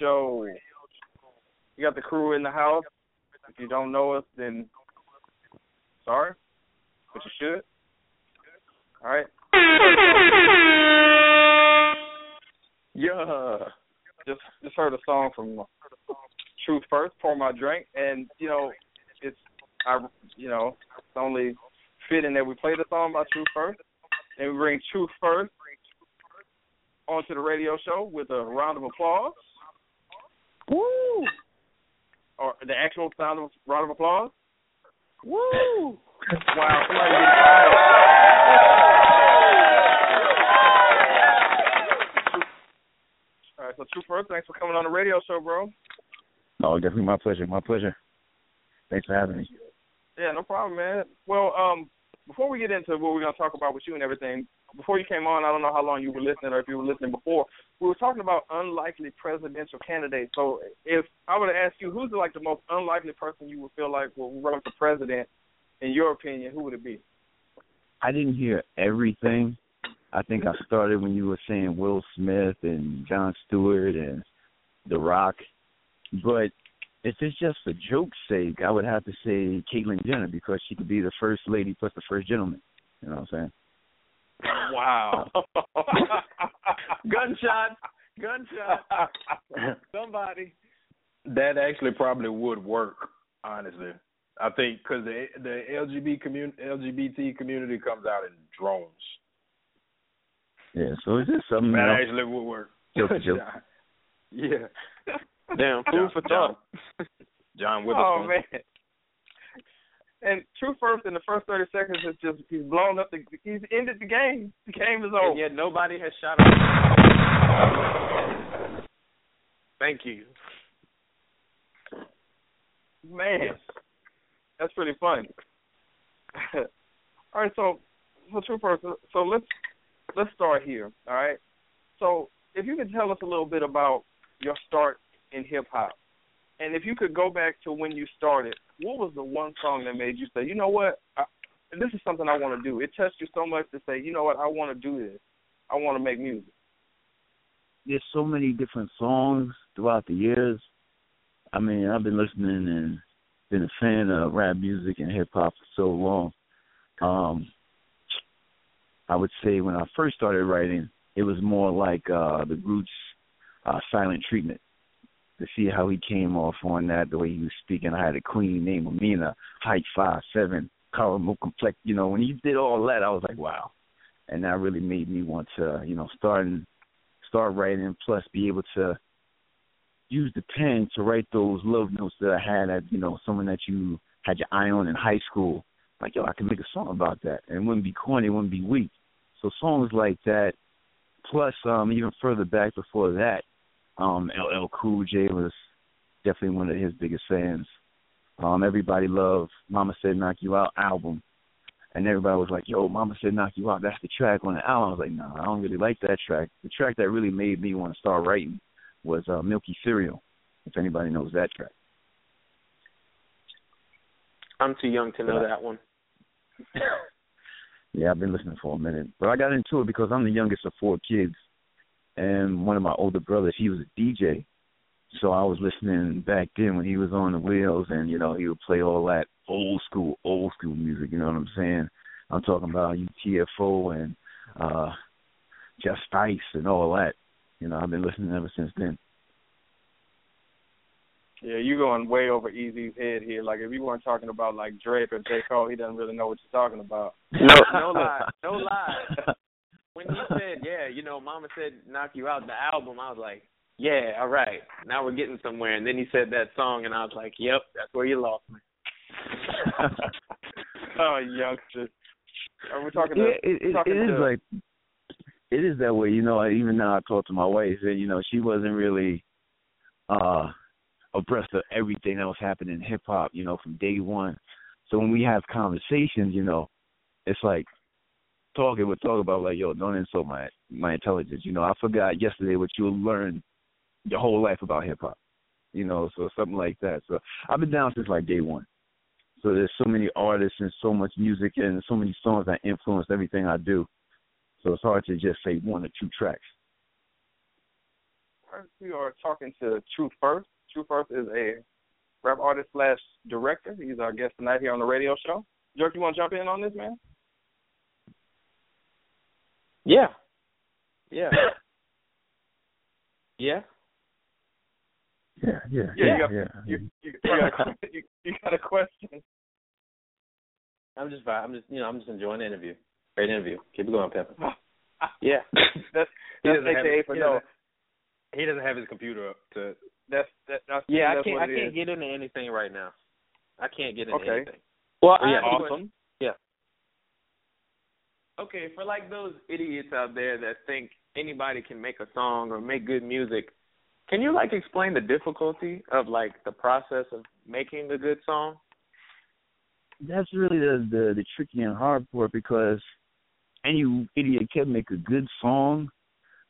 show. You got the crew in the house. If you don't know us, then sorry, but you should. All right. Yeah. Just just heard a song from Truth First, Pour My Drink, and you know, it's I you know, it's only fitting that we play the song by Truth First, and we bring Truth First onto the radio show with a round of applause. Woo! Or the actual sound of round of applause. Woo! Wow, somebody getting fired. All right, so Truth First, thanks for coming on the radio show, bro. No, definitely my pleasure. My pleasure. Thanks for having me. Yeah, no problem, man. Well, um, before we get into what we're gonna talk about with you and everything, before you came on, I don't know how long you were listening or if you were listening before. We were talking about unlikely presidential candidates. So, if I were to ask you, who's like the most unlikely person you would feel like will run for president, in your opinion, who would it be? I didn't hear everything. I think I started when you were saying Will Smith and Jon Stewart and The Rock. But if it's just for joke's sake, I would have to say Caitlyn Jenner because she could be the first lady plus the first gentleman. You know what I'm saying? Wow. Gunshot. Gunshot. Somebody. That actually probably would work, honestly. I think because the the LGBT community LGBT community comes out in drones. Yeah, so it's just something That else. actually would work. Joke, joke. yeah. Damn, food for thought. John Oh Witherspoon. man. And Truth First in the first thirty seconds is just he's blown up the he's ended the game. The game is And over. yet nobody has shot him. Thank you. Man, that's pretty fun. all right, so so Truth First, so let's let's start here. All right, so if you could tell us a little bit about your start in hip hop, and if you could go back to when you started, what was the one song that made you say, you know what, I, this is something I want to do? It touched you so much to say, you know what, I want to do this. I want to make music. There's so many different songs throughout the years. I mean, I've been listening and been a fan of rap music and hip hop for so long. Um I would say when I first started writing, it was more like uh the Roots uh silent treatment. To see how he came off on that, the way he was speaking. I had a queen named Amina, height five seven, caramel complex you know, when he did all that I was like, Wow. And that really made me want to, you know, start and start writing plus be able to use the pen to write those love notes that I had at, you know, someone that you had your eye on in high school. Like, yo, I can make a song about that. And it wouldn't be corny, it wouldn't be weak. So songs like that, plus um even further back before that, um LL Cool J was definitely one of his biggest fans. Um everybody loved Mama Said Knock You Out album. And everybody was like, Yo, Mama Said Knock You Out, that's the track on the album. I was like, No, I don't really like that track. The track that really made me want to start writing was uh, Milky Cereal, if anybody knows that track. I'm too young to know that one. Yeah, I've been listening for a minute. But I got into it because I'm the youngest of four kids. And one of my older brothers, he was a DJ. So I was listening back then when he was on the wheels and, you know, he would play all that old school, old school music, you know what I'm saying? I'm talking about UTFO and uh Just Ice and all that. You know, I've been listening ever since then. Yeah, you're going way over Easy's head here. Like if you weren't talking about like Drake or J. Cole, he doesn't really know what you're talking about. No, no lie, no lie. When you said, yeah, you know, Mama said knock you out the album, I was like, yeah, all right, now we're getting somewhere. And then he said that song, and I was like, yep, that's where you lost me. oh, youngster. Are we talking? yeah, to, it, it, talking it is to, like it is that way. You know, even now I talk to my wife, and you know, she wasn't really uh abreast of everything that was happening in hip hop. You know, from day one. So when we have conversations, you know, it's like talking. We're talking about like, yo, don't insult my my intelligence. You know, I forgot yesterday what you learned your whole life about hip hop. You know, so something like that. So I've been down since like day one. So there's so many artists and so much music and so many songs that influence everything I do. So it's hard to just say one or two tracks. We are talking to Truth First. Truth First is a rap artist slash director. He's our guest tonight here on the radio show. Jerk, you want to jump in on this, man? Yeah. Yeah. yeah. Yeah, yeah, Yeah, yeah, you got, yeah. You, you, you, got a, you, you got a question. I'm just I'm just you know I'm just enjoying the interview. Great interview. Keep it going, Pepper. Yeah. That's He that's doesn't have- AKA for he no. He doesn't have his computer up to. That's that. That's, Yeah, I can't I can't is. get into anything right now. I can't get into Okay. anything. Well, yeah, I have awesome. Yeah. Okay, for like those idiots out there that think anybody can make a song or make good music, can you like explain the difficulty of like the process of making a good song? that's really the, the the tricky and hard part because any idiot can make a good song,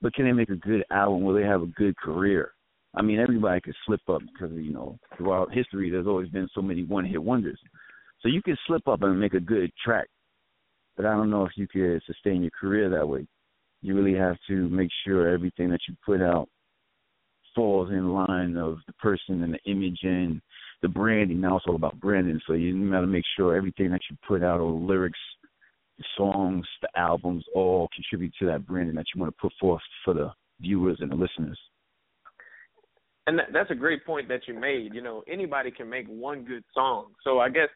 but can they make a good album? Will they have a good career? I mean, everybody could slip up because you know throughout history there's always been so many one hit wonders. So you can slip up and make a good track, but I don't know if you could sustain your career that way. You really have to make sure everything that you put out falls in line of the person and the image and the branding. Now it's all about branding, so you got to make sure everything that you put out, all the lyrics, the songs, the albums, all contribute to that branding that you want to put forth for the viewers and the listeners. And that's a great point that you made. You know, anybody can make one good song. So I guess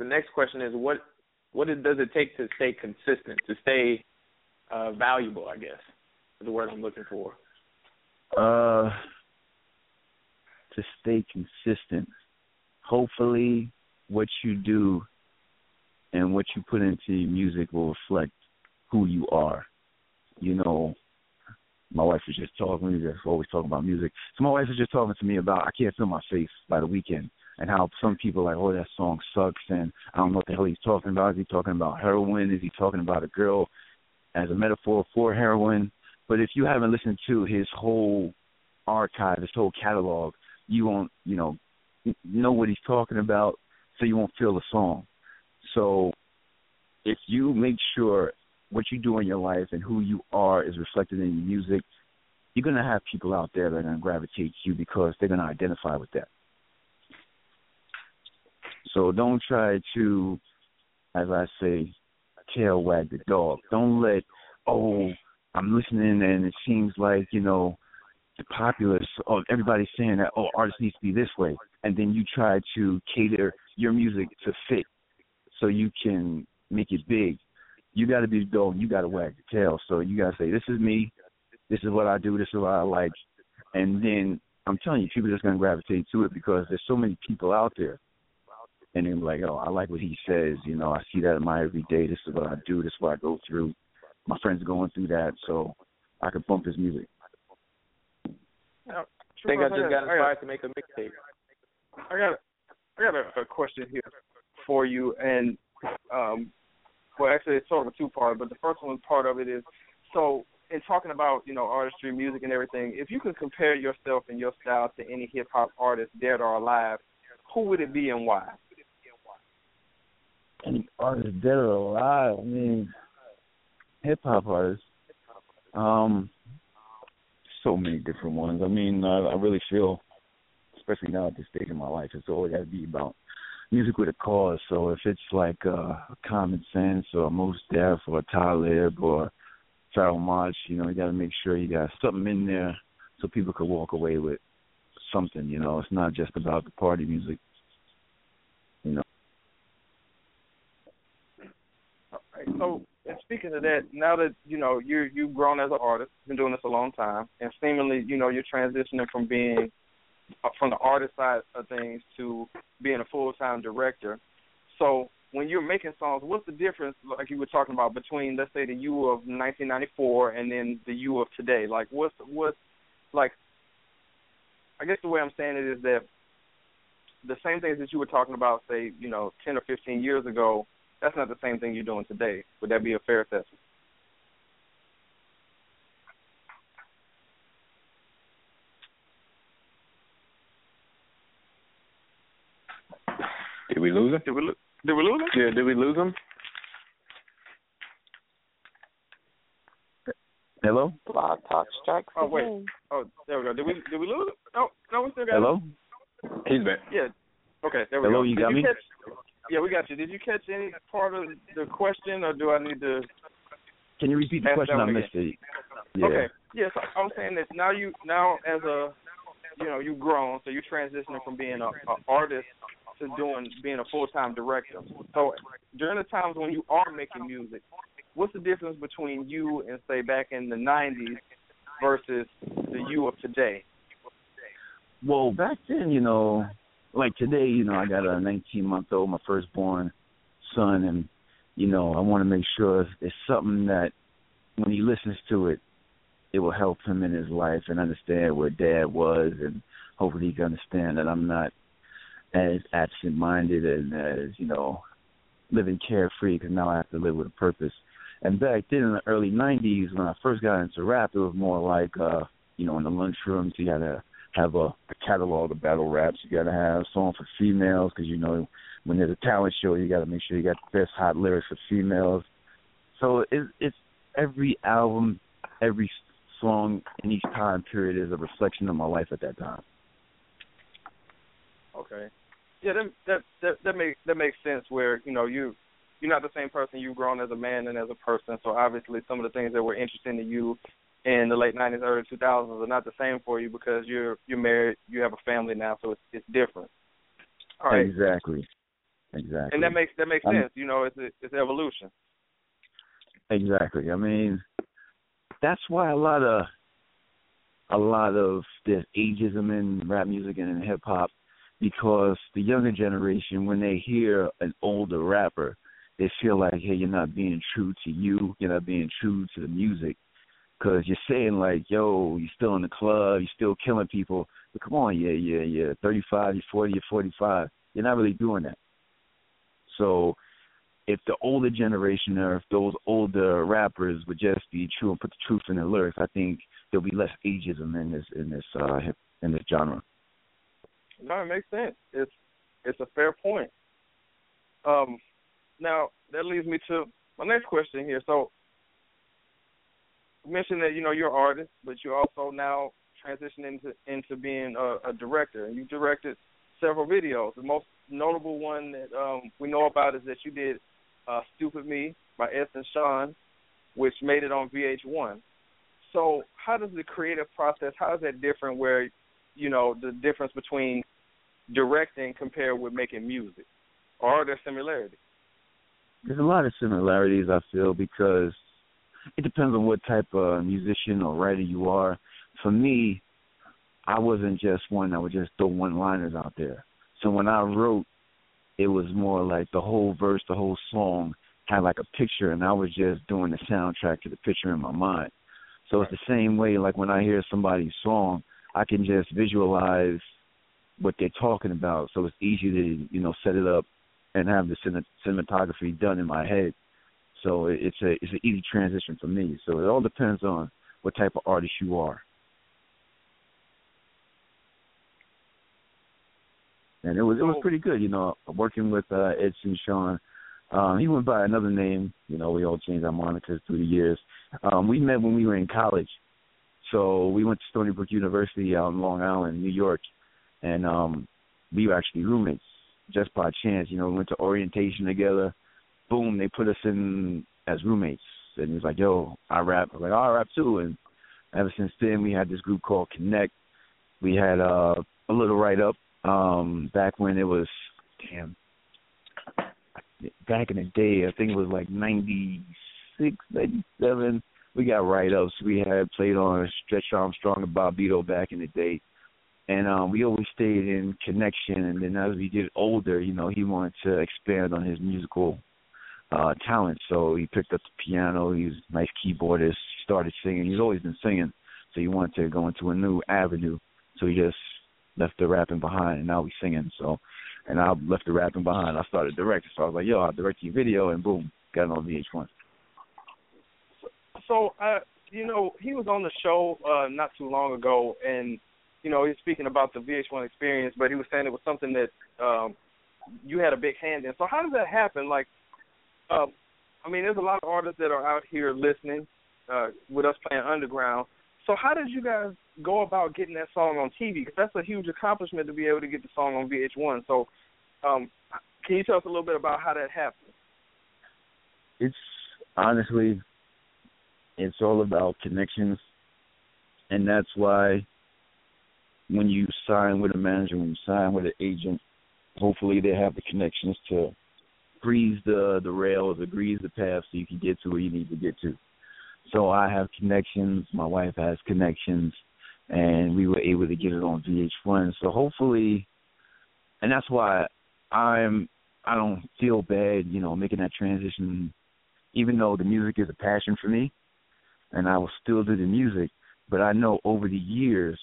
the next question is what what it, does it take to stay consistent, to stay uh, valuable? I guess is the word I'm looking for. Uh, to stay consistent. Hopefully, what you do and what you put into your music will reflect who you are. You know, my wife was just talking. We always talking about music. So my wife was just talking to me about "I Can't Feel My Face" by The Weeknd, and how some people are like, "Oh, that song sucks," and I don't know what the hell he's talking about. Is he talking about heroin? Is he talking about a girl as a metaphor for heroin? But if you haven't listened to his whole archive, his whole catalog, you won't, you know, know what he's talking about, so you won't feel the song. So if you make sure what you do in your life and who you are is reflected in your music, you're gonna have people out there that are gonna gravitate to you because they're gonna identify with that. So don't try to, as I say, tail wag the dog. Don't let, oh, I'm listening and it seems like, you know, the populace, oh, everybody's saying that, oh, artists needs to be this way. And then you try to cater your music to fit so you can make it big. You got to be the dog. You got to wag the tail. So you got to say, this is me. This is what I do. This is what I like. And then I'm telling you, people are just going to gravitate to it because there's so many people out there. And they're like, oh, I like what he says. You know, I see that in my everyday. This is what I do. This is what I go through. My friends are going through that, so I can bump his music. I think I just got inspired to make a mixtape. I got I got a, a question here for you, and um, well, actually, it's sort of a two part, but the first one part of it is so in talking about you know artistry, music, and everything. If you could compare yourself and your style to any hip hop artist dead or alive, who would it be and why? Any artist dead or alive? I mean, hip hop artists. Um, so many different ones. I mean, I, I really feel, especially now at this stage in my life, it's always got to be about music with a cause. So if it's like uh, Common Sense or Mos Def or Talib or Pharoahe Monch, you know, you got to make sure you got something in there so people could walk away with something. You know, it's not just about the party music. You know. Right, so, and speaking of that, now that you know you you've grown as an artist, been doing this a long time, and seemingly you know you're transitioning from being uh, from the artist side of things to being a full time director. So, when you're making songs, what's the difference, like you were talking about, between let's say the you of 1994 and then the you of today? Like, what's what's like? I guess the way I'm saying it is that the same things that you were talking about, say, you know, 10 or 15 years ago, that's not the same thing you're doing today. Would that be a fair assessment? Did we lose him? Did we lo- did we lose him? Yeah, did we lose him? Hello. Blog Talk strikes Oh wait. again. Oh, there we go. Did we did we lose him? No, no, we still got Hello. him. He's back. Yeah. Okay, there we Hello, go. you Did got you me? Catch, yeah, we got you. Did you catch any part of the question, or do I need to? Can you repeat the question? I missed it. Yeah. Okay. Yes, I was saying this. Now you now as a you know you've grown, so you're transitioning from being a, a artist to doing being a full time director. So during the times when you are making music, what's the difference between you and say back in the '90s versus the you of today? Well, back then, you know, like today, you know, I got a 19 month old, my firstborn son, and you know, I want to make sure it's, something that when he listens to it, it will help him in his life and understand where dad was, and hopefully he can understand that I'm not as absent minded and as you know living carefree because now I have to live with a purpose. And back then in the early '90s, when I first got into rap, it was more like uh, you know in the lunchrooms you had to have a, a catalog of battle raps. You got to have song for females because you know when there's a talent show, you got to make sure you got the best hot lyrics for females. So it, it's every album, every song in each time period is a reflection of my life at that time. Okay. Yeah, that that that that makes that makes sense. Where you know you you're not the same person you've grown as a man and as a person. So obviously, some of the things that were interesting to you in the late '90s, early 2000s are not the same for you because you're you're married, you have a family now, so it's it's different. All right. Exactly. Exactly. And that makes that makes I'm- sense. You know, it's it's evolution. Exactly. I mean, that's why a lot of a lot of there's ageism in rap music and in hip hop because the younger generation, when they hear an older rapper, they feel like, hey, you're not being true to you, you're not being true to the music, because you're saying like, yo, you're still in the club, you're still killing people, but come on, yeah, yeah, yeah, 35, you're 40, you're 45, you're not really doing that. So if the older generation or if those older rappers would just be true and put the truth in their lyrics, I think there'll be less ageism in this in this uh in this genre. No, it makes sense. It's it's a fair point. Um, now that leads me to my next question here. So, mentioned that you know you're an artist, but you're also now transitioning into into being a, a director, and you directed several videos. The most notable one that um, we know about is that you did uh, "Stupid Me" by S and Sean, which made it on VH1. So, how does the creative process? How is that different? Where you know the difference between directing compared with making music, or are there similarities? There's a lot of similarities I feel because it depends on what type of musician or writer you are. For me, I wasn't just one that would just throw one liners out there. So when I wrote, it was more like the whole verse, the whole song had like a picture, and I was just doing the soundtrack to the picture in my mind. So it's the same way, like when I hear somebody's song, I can just visualize what they're talking about. So it's easy to, you know, set it up and have the cinematography done in my head. So it's a it's an easy transition for me. So it all depends on what type of artist you are. And it was it was pretty good, you know, working with uh Ed St. Sean. Um, he went by another name, you know, we all changed our monikers through the years. Um, we met when we were in college. So we went to Stony Brook University out in Long Island, New York, and um we were actually roommates just by chance. You know, we went to orientation together. Boom, they put us in as roommates. And he was like, "Yo, I rap." I was like, oh, "I rap too." And ever since then, we had this group called Connect. We had uh, a little write up um, back when it was, damn, back in the day. I think it was like ninety six, ninety seven. We got write ups. We had played on Stretch Armstrong and Bobbito back in the day and um we always stayed in connection and then as we get older you know he wanted to expand on his musical uh talent. So he picked up the piano. He's a nice keyboardist started singing. He's always been singing. So he wanted to go into a new avenue. So he just left the rapping behind and now he's singing. So and I left the rapping behind. I started directing. So I was like yo I'll direct your video and boom got it on VH1 So, uh, you know, he was on the show uh, not too long ago, and you know, he's speaking about the VH1 experience, but he was saying it was something that um, you had a big hand in. So, how does that happen? Like, um, I mean, there's a lot of artists that are out here listening uh, with us playing underground. So, how did you guys go about getting that song on TV? Because that's a huge accomplishment to be able to get the song on VH1. So, Um, can you tell us a little bit about how that happened? It's honestly, it's all about connections, and that's why when you sign with a manager, when you sign with an agent, hopefully they have the connections to grease the the rails or grease the path so you can get to where you need to get to. So I have connections. My wife has connections, and we were able to get it on VH1. So hopefully, and that's why I'm I don't feel bad, you know, making that transition, even though the music is a passion for me, and I will still do the music. But I know over the years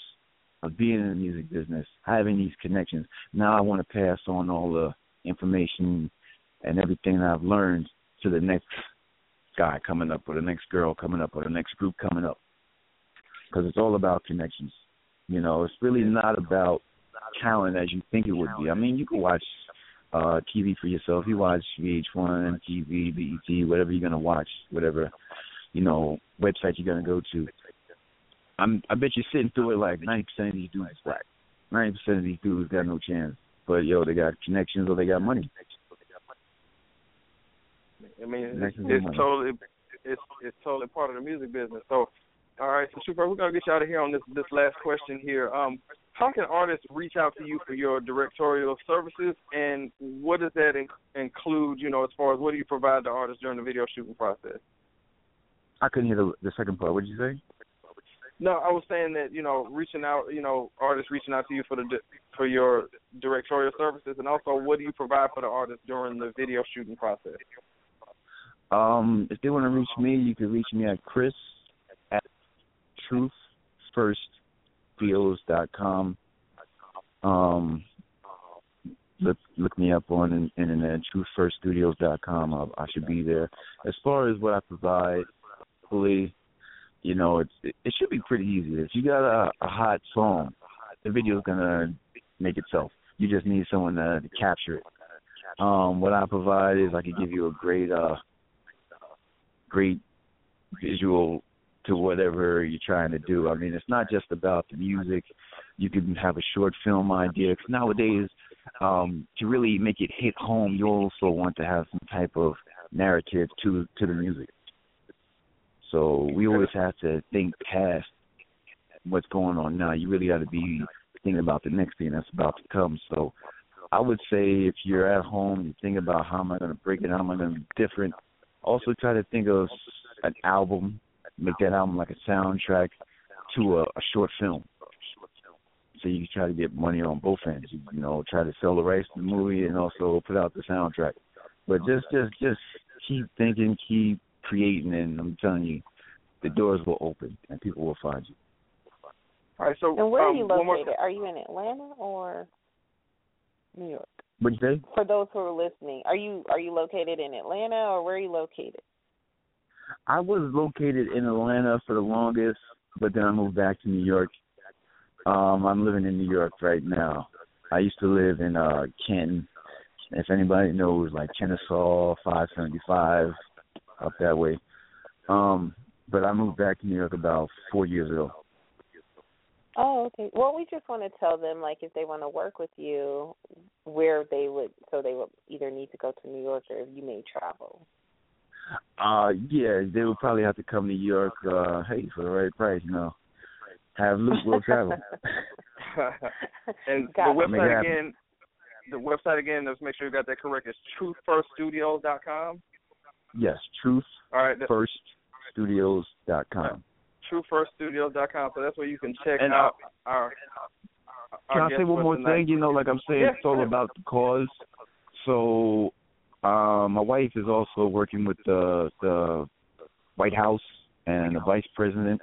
of being in the music business, having these connections, now I want to pass on all the information and everything that I've learned to the next guy coming up, or the next girl coming up, or the next group coming up. Because it's all about connections. You know, it's really not about talent as you think it would be. I mean, you can watch uh TV for yourself. You watch VH1, MTV, BET, whatever you're gonna watch, whatever you know website you're gonna go to. I'm I bet you're sitting through it like ninety percent of these dudes black. Ninety percent of these dudes got no chance. But yo, they got connections or they got money. I mean, it's, it's totally it's it's totally part of the music business. So, all right, so Super, we're gonna get you out of here on this this last question here. Um, how can artists reach out to you for your directorial services, and what does that in- include? You know, as far as what do you provide the artists during the video shooting process? I couldn't hear the, the second part. What did you say? No, I was saying that you know, reaching out, you know, artists reaching out to you for the for your directorial services, and also what do you provide for the artists during the video shooting process? Um, if they want to reach me, you can reach me at Chris at truthfirstdeals.com. Um, look look me up on the internet, truthfirststudios.com. I, I should be there. As far as what I provide, hopefully, you know, it's it, it should be pretty easy. If you got a, a hot song, the video's gonna make itself. You just need someone to, to capture it. Um, what I provide is I can give you a great uh great visual to whatever you're trying to do. I mean, it's not just about the music. You can have a short film idea. 'Cause nowadays, um, to really make it hit home, you also want to have some type of narrative to to the music. So we always have to think past what's going on now. You really got to be thinking about the next thing that's about to come. So I would say if you're at home, you think about how am I going to break it, how am I going to be different. Also try to think of an album, make that album like a soundtrack to a, a short film. So you try to get money on both ends. You, you know, try to sell the rights to the movie and also put out the soundtrack. But just, just, just keep thinking, keep creating, and I'm telling you, the doors will open and people will find you. All right, so And where um, are you one more- located? Are you in Atlanta or New York? What'd you say? For those who are listening, are you are you located in Atlanta or where are you located? I was located in Atlanta for the longest, but then I moved back to New York. Um, I'm living in New York right now. I used to live in uh Canton. If anybody knows, like Kennesaw, 575, up that way. Um, but I moved back to New York about four years ago. Oh, okay. Well, we just want to tell them, like, if they want to work with you, where they would, so they would either need to go to New York or you may travel. Uh, yeah, they would probably have to come to New York. Uh, hey, for the right price, you know. Have Luke will travel. and Got the it. It website again, the website again. Let's make sure you got that correct. It's truthfirststudios.com. yes, All right, that- truthfirststudios.com. truthfirststudios.com. So that's where you can check And, out our. our Can I say one more tonight. thing? You know, like I'm saying, Yeah, it's all about the cause. So, um, my wife is also working with the the White House and the Vice President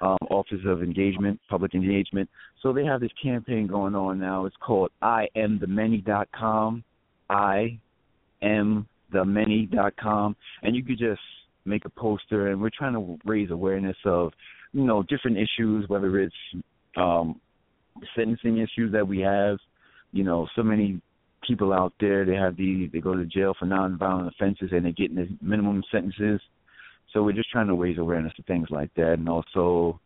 um, Office of Engagement, Public Engagement. So they have this campaign going on now. It's called I am the many.com. I am the many.com. And you could just make a poster, and we're trying to raise awareness of, you know, different issues, whether it's um, sentencing issues that we have. You know, so many people out there they have the they go to jail for nonviolent offenses and they're getting the minimum sentences. So we're just trying to raise awareness to things like that, and also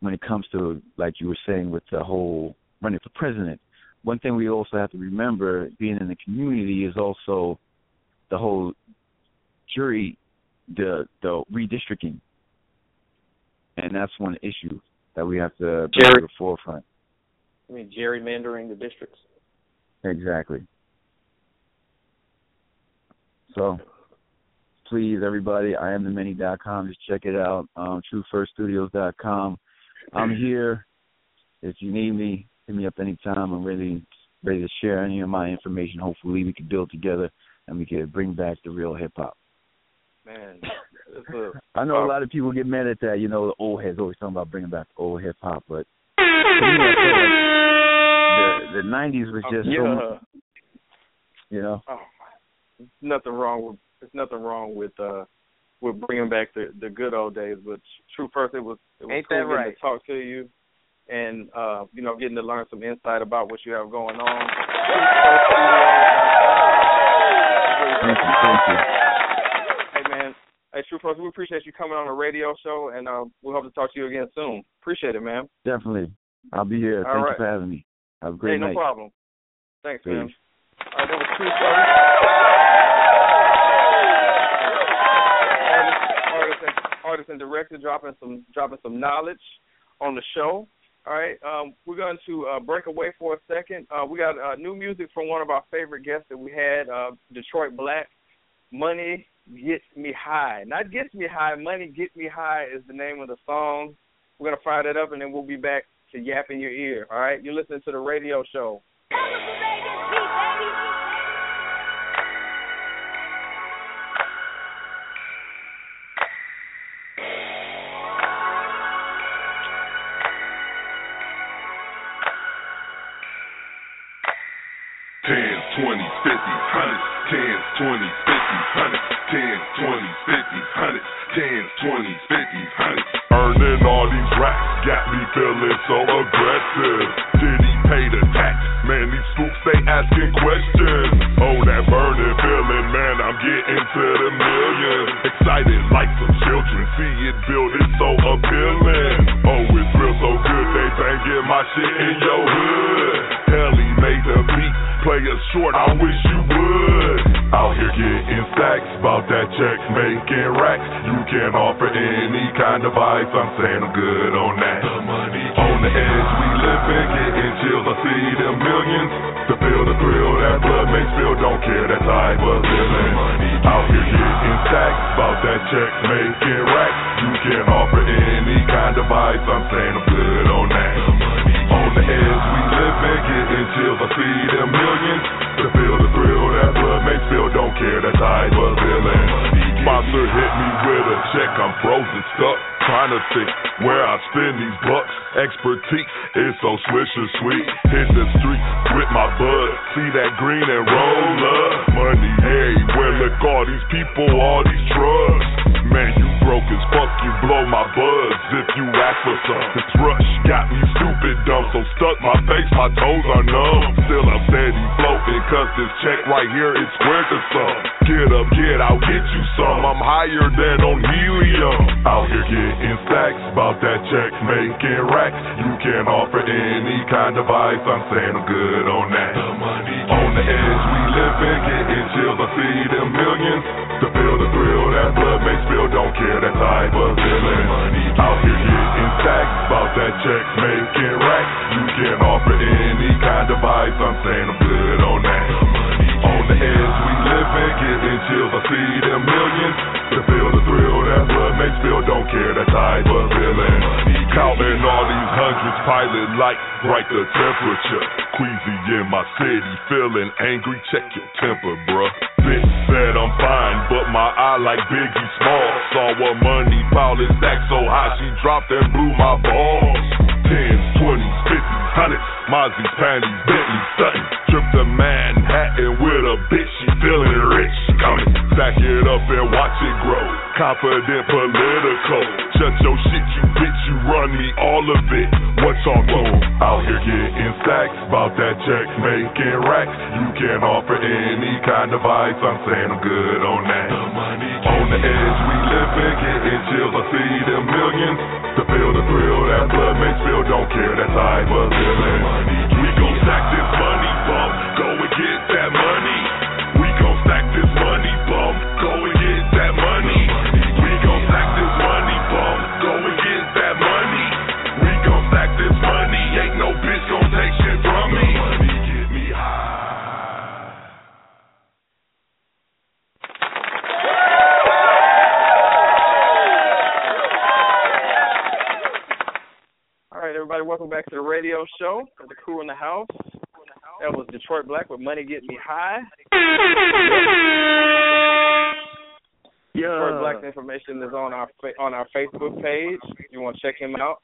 when it comes to like you were saying with the whole running for president, one thing we also have to remember, being in the community, is also the whole jury, the the redistricting, and that's one issue that we have to bring Jerry- to the forefront. I mean, gerrymandering the districts. Exactly. So, please, everybody, I am the many.com. Just check it out. Um, TruthFirstStudios.com. I'm here. If you need me, hit me up anytime. I'm really ready to share any of my information. Hopefully, we can build together and we can bring back the real hip hop. Man, it's a, I know a lot of people get mad at that. You know, the old heads always talking about bringing back old hip hop, but me, like the the '90s was just so yeah. much, you know. Oh, there's nothing wrong with there's nothing wrong with uh with bringing back the the good old days. But true, first it was it was Ain't cool that getting right? to talk to you, and uh you know getting to learn some insight about what you have going on. Thank you, thank you. Hey Truth First, we appreciate you coming on the radio show, and uh, we hope to talk to you again soon. Appreciate it, man. Definitely, I'll be here. All Thank right. you for having me. Have a great hey, no problem. Thanks, man. All right, that was Truth First. Artist, artist and director dropping some dropping some knowledge on the show. All right, um, we're going to uh, break away for a second. Uh, we got uh, new music from one of our favorite guests that we had, uh, Detroit Black. Money gets me high. Not gets me high. Money get me high is the name of the song. We're gonna fire that up and then we'll be back to yap in your ear. All right, you're listening to the radio show. Hundreds, tens, twenties, fifties, hundreds, tens, twenties, fifties, hundreds, tens, twenties, fifties, hundreds. Earning all these racks got me feeling so aggressive. Did he pay the tax? Man, these scoops they asking questions. Oh, that burning feeling, man, I'm getting to the millions. Excited like some children, see it build, it's so appealing. Oh, it's real so good, they banging my shit in your hood. Hell, he made the beat, play it short, I wish you would. Out here getting stacks, about that check making racks. You can offer any kind of advice, I'm saying I'm good on that. The money on the edge, we living, getting chills, I see the millions. To feel the thrill, that blood makes feel, don't care that type of feeling. Out here getting stacks, about that check making racks. You can offer any kind of advice, I'm saying I'm advice. I'm saying Check your temper, bruh. Bitch said I'm fine, but my eye like Biggie Small. Saw what money pile is stacked so high, she dropped and blew my balls. Tens, twenties, fifties, hundreds, Mozzie's panties, Bentley stunting. Trip to Manhattan with a bitch, she feeling rich. Coming, stack it up and watch it grow. Confident, political. Kind of I'm saying I'm good on that. Money on the edge, we living, getting chills, The crew in the house. That was Detroit Black with Money Get Me High. Yeah. Detroit Black's information is on our on our Facebook page. You want to check him out.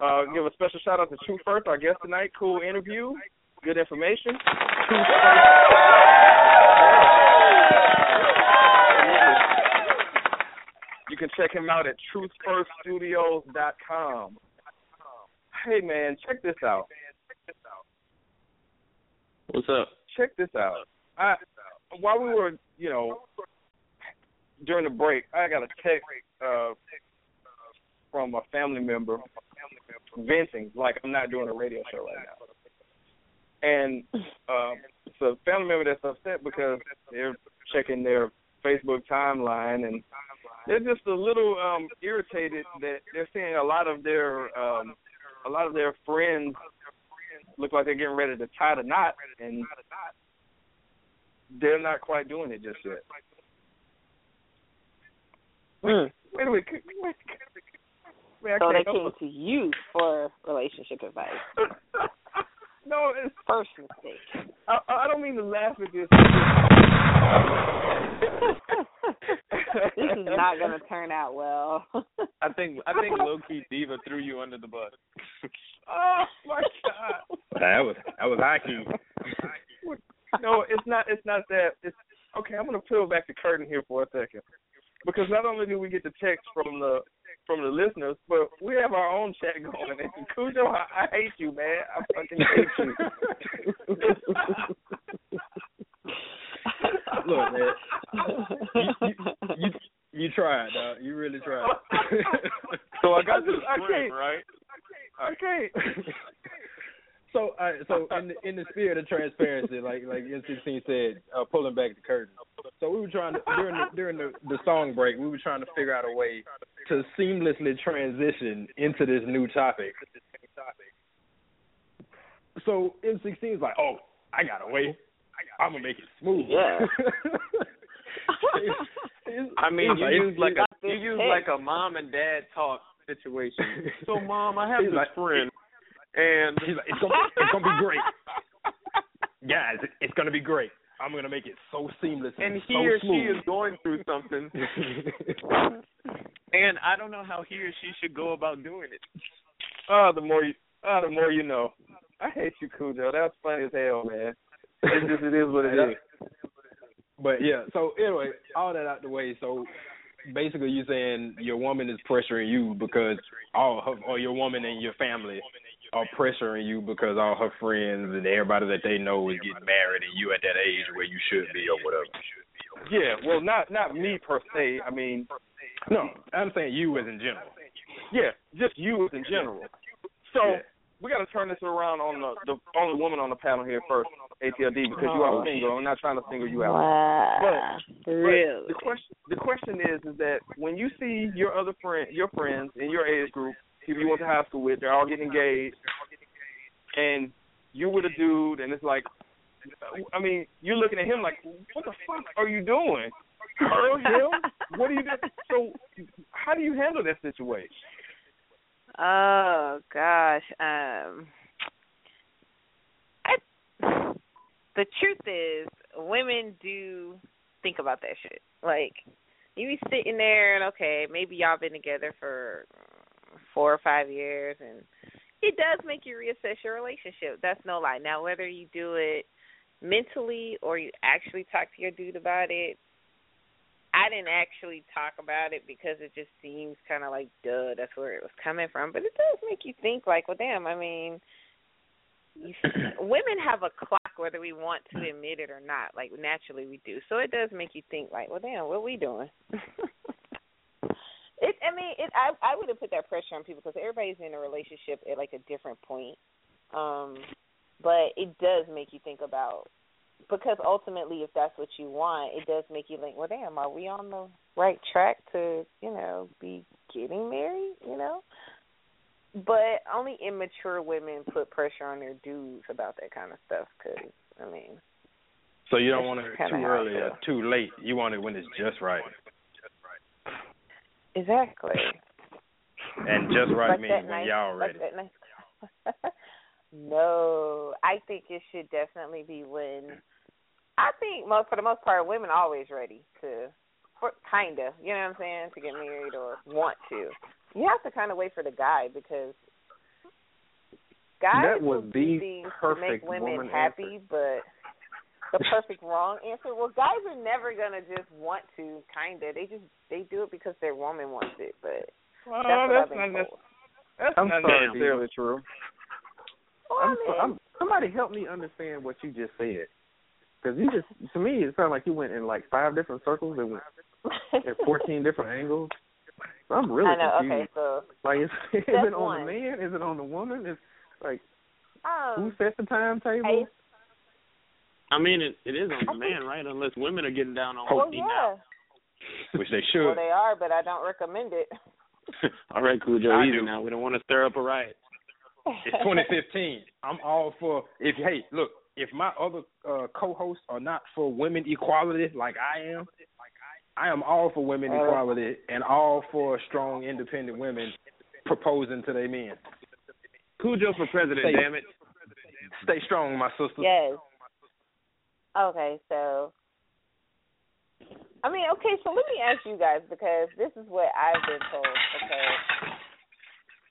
Uh, give a special shout out to Truth First, our guest tonight. Cool interview, good information. You can check him out at truthfirststudios.com. Hey man, check this out. What's up? Check this out. I while we were, you know, during the break, I got a text uh from a family member venting like I'm not doing a radio show right now. And um it's a family member that's upset because they're checking their Facebook timeline and they're just a little um irritated that they're seeing a lot of their um a lot of their friends look like they're getting ready to tie the knot and they're not quite doing it just yet. Mm. Wait a minute. Wait, wait, wait, I So they came to you for relationship advice. it. no, it's, First mistake. I, I don't mean to laugh at this. this is not going to turn out well. I think I think low key Diva threw you under the bus. oh my god. That was that was high key. no, it's not. It's not that. It's okay. I'm gonna peel back the curtain here for a second, because not only do we get the text from the from the listeners, but we have our own chat going. And Cujo, I, I hate you, man. I fucking hate you. Look, man, you, you, you you tried, dog. You really tried. So I got I this just- I can't. right? Okay. So, uh, so in the in the spirit of transparency, like like N16 said, uh, pulling back the curtain. So we were trying to during the during the, the song break, we were trying to figure out a way to seamlessly transition into this new topic. So N16 is like, "Oh, I got a way. I'm gonna make it smooth." Yeah. I mean, you like- use like a you use like a mom and dad talk situation. So, mom, I have He's this like- friend, and He's like, "It's gonna it's gonna be great, guys. It's gonna be great. I'm gonna make it so seamless and, and he so or she is going through something, and I don't know how he or she should go about doing it. Oh, the more you, oh, the more you know. I hate you, Cujo. That's funny as hell, man. It's just it is what it is. But yeah, so anyway, all that out the way. So basically, you saying your woman is pressuring you because all her, or your woman and your family are pressuring you because all her friends and everybody that they know is getting married, and you at that age where you should be or whatever. Yeah, well, not not me per se. I mean, No, I'm saying you as in general. yeah, just you as in general. So Yeah. we got to turn this around on the the only woman on the panel here first, ATLD, because you are oh. single. I'm not trying to single you out. Wow. But- But really? the question the question is is that when you see your other friend your friends in your age group, people you went to high school with, they're all getting engaged, and you with a dude, and it's like, I mean, you're looking at him like, what the fuck are you doing? Girl, him? What are you doing? So, how do you handle that situation? Oh gosh. Um I the truth is women do think about that shit. Like you be sitting there and okay, maybe y'all been together for four or five years and it does make you reassess your relationship. That's no lie. Now whether you do it mentally or you actually talk to your dude about it, I didn't actually talk about it because it just seems kind of like, duh, that's where it was coming from. But it does make you think, like, well, damn. I mean, you, women have a clock, whether we want to admit it or not. Like naturally, we do. So it does make you think, like, well, damn, what are we doing? mean, it. I I wouldn't put that pressure on people because everybody's in a relationship at like a different point. Um, but it does make you think about because ultimately, if that's what you want, it does make you think, well, damn, are we on the right track to, you know, be getting married? You know, but only immature women put pressure on their dudes about that kind of stuff. Because I mean, So you don't want it too early or too late. You want it when it's just right. Exactly. And just right like means when nice, y'all ready. that nice. no, I think it should definitely be when. I think most for the most part, women are always ready to, for kinda, you know what I'm saying, to get married or want to. You have to kind of wait for the guy because guys That was will the do things to make perfect women woman happy, but the perfect wrong answer. Well, guys are never gonna just want to, kinda. They just they do it because their woman wants it, but Well, that's, that's what I've not been told. That's I'm not sorry, necessarily true. Well, I'm, I mean, I'm, somebody help me understand what you just said. Because you just, to me, it sounded like you went in like five different circles and went at 14 different angles. So I'm really I know. confused. Okay, so Like, is, is it on one. the man? Is it on the woman? Is like who um, sets the timetable? Hey, I mean, it, it is on the man, right? Unless women are getting down on well, one knee yeah. Which they Well, should. they are, but I don't recommend it. now. All right, Cujo, I easy do. now. We don't want to stir up a riot. It's 2015. I'm all for if hey look if my other uh, co-hosts are not for women equality like I am, I am all for women Uh, equality and all for strong independent women proposing to their men. Cujo for president, Stay- damn it. Stay strong, my sister. Yes. Okay, so I mean, okay, so let me ask you guys because this is what I've been told. Okay,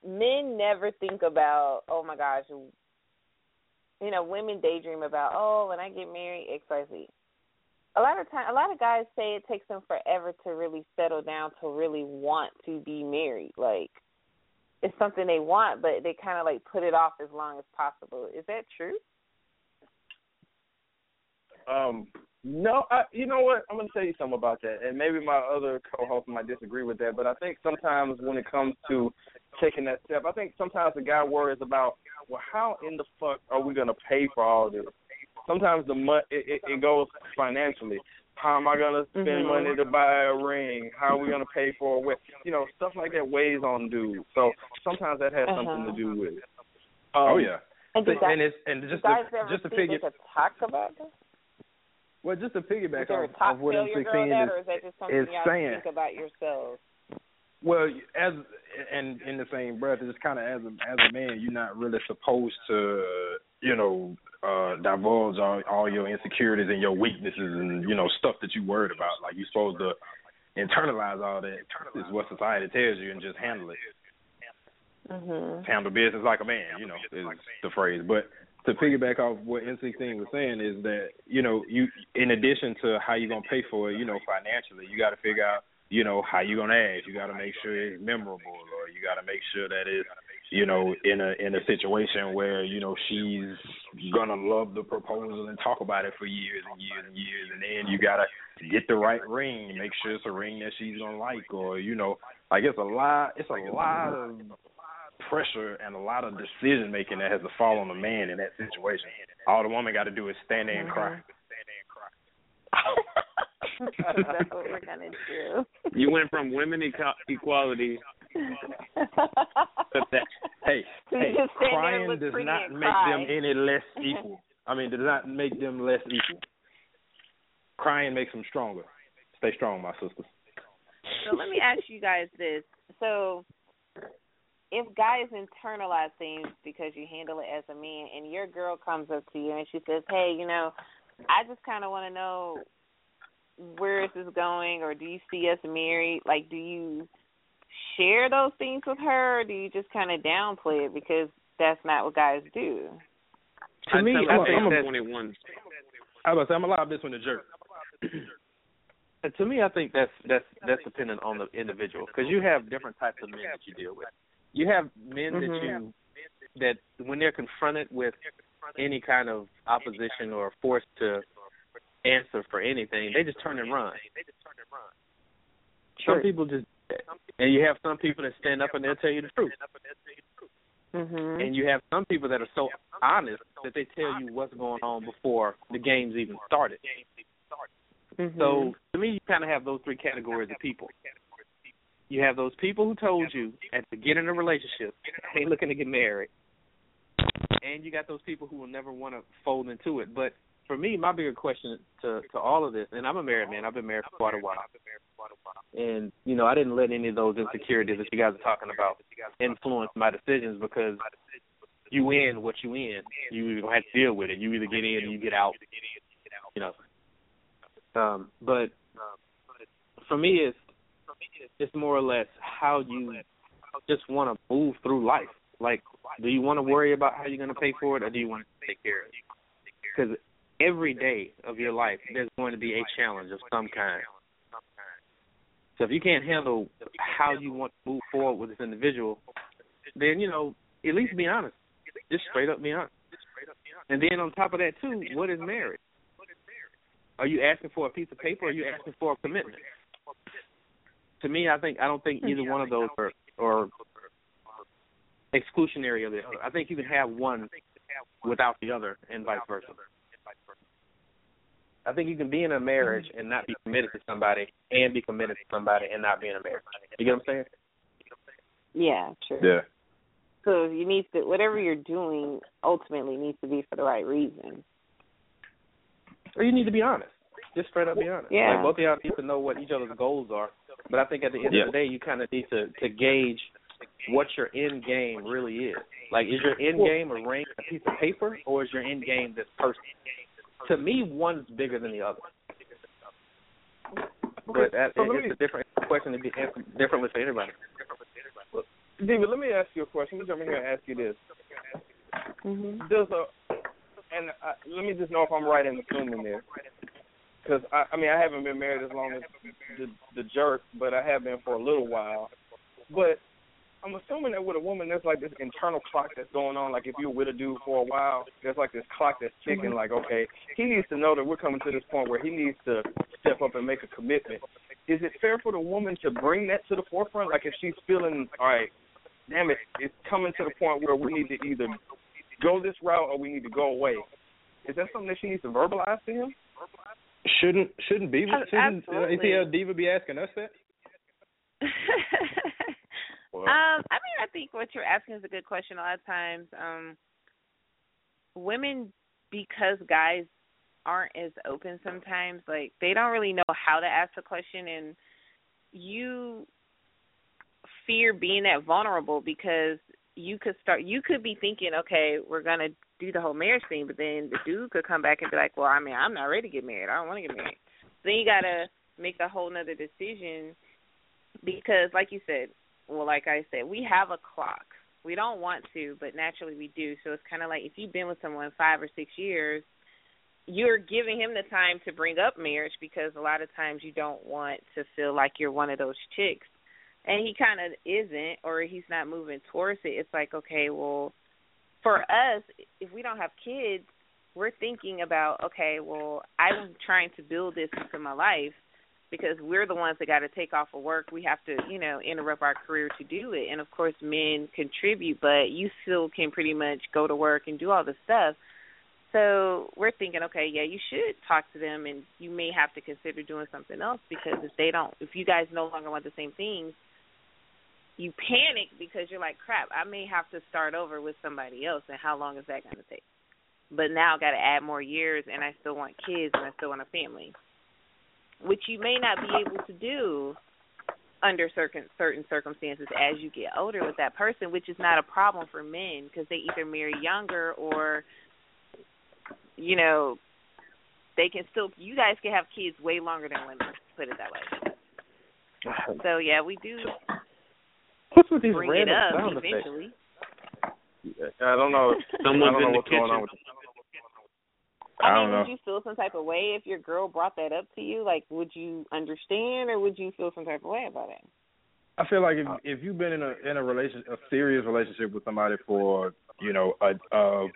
men never think about, oh my gosh, you know, women daydream about, oh, when I get married, X, Y, Z. A lot of time, a lot of guys say it takes them forever to really settle down to really want to be married. Like it's something they want, but they kind of like put it off as long as possible. Is that true? Um, no, I, you know what? I'm going to tell you something about that, and maybe my other co-host might disagree with that. But I think sometimes when it comes to taking that step, I think sometimes the guy worries about, well, how in the fuck are we going to pay for all this? Sometimes the money it, it, it goes financially. How am I going to spend Mhm. money to buy a ring? How are we going to pay for a wedding? You know, stuff like that weighs on dudes. So sometimes that has something Uh-huh. to do with it. Um, oh yeah. And So- guys, and it's and do just to, just to think figure they could talk about this? Well just to piggyback off, of what tell your girl N16 that, is, or is that just something is y'all saying. think about yourselves? Well, as and in the same breath, it's kind of as a as a man, you're not really supposed to, you know, uh divulge all, all your insecurities and your weaknesses and you know stuff that you worried about. Like you're supposed to internalize all that is what society tells you and just handle it. Mhm. Handle business like a man, you know, is the phrase. But to piggyback off what N16 was saying is that you know you in addition to how you're gonna pay for it, you know, financially, you got to figure out you know how you're gonna ask. You got to make sure it's memorable, or you got to make sure that it's you know in a in a situation where you know she's gonna love the proposal and talk about it for years and years and years, and then you gotta get the right ring, make sure it's a ring that she's gonna like, or you know, like it's a lot. It's a lot of pressure and a lot of decision making that has to fall on the man in that situation. All the woman got to do is stand there and cry. Mm-hmm. That's what we're gonna do. You went from women eco- equality to that. Hey, hey, just stand there and crying does not make cry. them any less equal. I mean, does not make them less equal. Crying makes them stronger. Stay strong, my sisters. So let me ask you guys this. So if guys internalize things because you handle it as a man and your girl comes up to you and she says, Hey, you know, I just kinda wanna know where is this going or do you see us married? Like do you share those things with her or do you just kinda downplay it because that's not what guys do? To I me, I'm, her face I'm a, 21. I was about to say, I'm allowed this one to jerk. And to me, I think that's that's that's dependent on the individual because you have different types of men that you deal with. You have men that you that when they're confronted with any kind of opposition or forced to answer for anything, they just turn and run. Some people just, and you have some people that stand up and they'll tell you the truth. Mhm. And you have some people that are so honest that they tell you what's going on before the game's even started. Mhm. So to me, you kind of have those three categories of people. You have those people who told you at the beginning of a relationship, ain't looking to get married. And you got those people who will never want to fold into it. But for me, my bigger question to to all of this, and I'm a married man. I've been married for quite a while. And you know, I didn't let any of those insecurities that you guys are talking about influence my decisions because you in what you in. You gonna have to deal with it. You either get in or you get out. You know. Um, but for me, it's it's more or less how you just want to move through life. Like, do you want to worry about how you're going to pay for it, or do you want to take care of it? Because every day of your life, there's going to be a challenge of some kind. So if you can't handle how you want to move forward with this individual, then you know at least be honest. Just straight up be honest. And then on top of that too, what is marriage? Are you asking for a piece of paper or are you asking for a commitment? To me, I think I don't think either one of those are, are exclusionary of the other. I think you can have one without the other and vice versa. I think you can be in a marriage and not be committed to somebody and be committed to somebody and not be in a marriage. You get what I'm saying? Yeah, true. Yeah. So you need to whatever you're doing ultimately needs to be for the right reason. Or you need to be honest. Just straight up be honest. Yeah. Like both of y'all need to know what each other's goals are. But I think at the end Yeah. of the day you kinda need to, to gauge what your end game really is. Like is your end game a ring a piece of paper or is your end game this person? To me one's bigger than the other. But that, so let it's me- a different question to be answered differently for everybody. David, let me ask you a question. Let me jump in here and ask you this. Mm-hmm. Does a and I, let me just know if I'm right in assuming this, because I, I mean I haven't been married as long as the the jerk, but I have been for a little while. But I'm assuming that with a woman, there's like this internal clock that's going on. Like if you're with a dude for a while, there's like this clock that's ticking. Like okay, he needs to know that we're coming to this point where he needs to step up and make a commitment. Is it fair for the woman to bring that to the forefront? Like if she's feeling all right, damn it, it's coming to the point where we need to either go this route or we need to go away. Is that something that she needs to verbalize to him? Shouldn't shouldn't Diva Ab- shouldn't uh, absolutely. ATL Diva be asking us that? Um, I mean, I think what you're asking is a good question. A lot of times, um, women, because guys aren't as open sometimes, like they don't really know how to ask the question, and you fear being that vulnerable because you could start. You could be thinking, okay, we're gonna do the whole marriage thing, but then the dude could come back and be like, well, I mean, I'm not ready to get married. I don't want to get married. Then you gotta make a whole nother decision because, like you said, well, like I said, we have a clock. We don't want to, but naturally we do. So it's kind of like if you've been with someone five or six years, you're giving him the time to bring up marriage because a lot of times you don't want to feel like you're one of those chicks. And he kind of isn't, or he's not moving towards it. It's like, okay, well, for us, if we don't have kids, we're thinking about, okay, well, I'm trying to build this into my life because we're the ones that got to take off of work. We have to, you know, interrupt our career to do it. And of course, men contribute, but you still can pretty much go to work and do all the stuff. So we're thinking, okay, yeah, you should talk to them, and you may have to consider doing something else because if they don't, if you guys no longer want the same things, you panic because you're like, crap, I may have to start over with somebody else, and how long is that going to take? But now I got to add more years, and I still want kids, and I still want a family which you may not be able to do under certain certain circumstances as you get older with that person, which is not a problem for men because they either marry younger or you know they can still you guys can have kids way longer than women. Put it that way. So yeah, we do What's with these bring it up sound effects? eventually. I don't know. I Someone's don't know in the what's going on kitchen. with I, I mean, don't know. would you feel some type of way if your girl brought that up to you? Like, would you understand, or would you feel some type of way about it? I feel like if uh, if you've been in a in a relation a serious relationship with somebody for you know a, a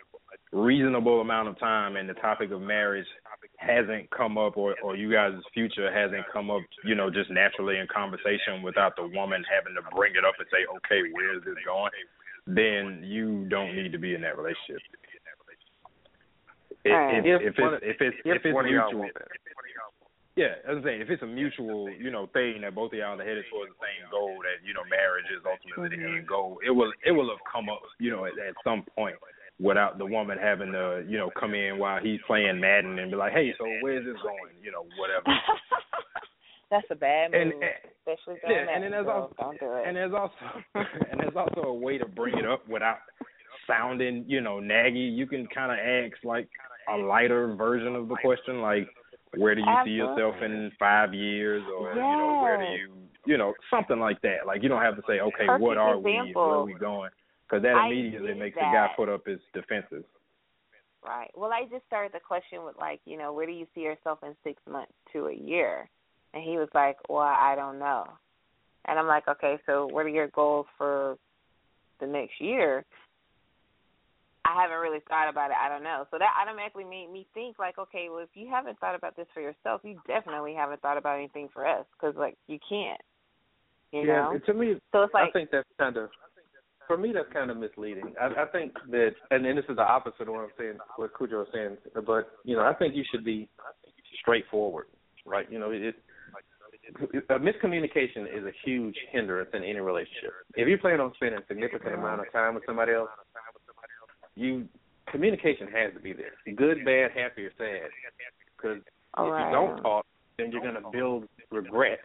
reasonable amount of time and the topic of marriage hasn't come up or or you guys' future hasn't come up you know just naturally in conversation without the woman having to bring it up and say okay where is this going then you don't need to be in that relationship. If, Alright. if, If if it's if it's if if it's one of y'all mutual, yeah, as I'm saying, if it's a mutual, you know, thing that both of y'all are headed towards the same goal, that you know, marriage is ultimately the end goal. It will, it will have come up, you know, at, at some point, without the woman having to, you know, come in while he's playing Madden and be like, hey, so where's this going? You know, whatever. That's a bad move, and- especially yeah, and then there's girl. also Don't do it. and there's also and there's also a way to bring it up without sounding, you know, naggy, you can kind of ask like a lighter version of the question, like where do you see yourself in five years, or you know, where do you, you know, something like that. Like you don't have to say, okay, Perfect what are we, where are we going? Because that immediately makes the guy put up his defenses. Right. Well, I just started the question with like, you know, where do you see yourself in six months to a year? And he was like, well, I don't know. And I'm like, okay, so what are your goals for the next year? I haven't really thought about it. I don't know. So that automatically made me think like, okay, well, if you haven't thought about this for yourself, you definitely haven't thought about anything for us because like you can't. You yeah, know. to me, So it's like I think that's kind of for me that's kind of misleading. I, I think that, and then this is the opposite of what I'm saying, what Cujo is saying. But you know, I think you should be straightforward, right? You know, it. A miscommunication is a huge hindrance in any relationship. If you plan on spending a significant amount of time with somebody else, you communication has to be there. Good, bad, happy, or sad. Because if right. you oh, don't talk, then you're going to build regret,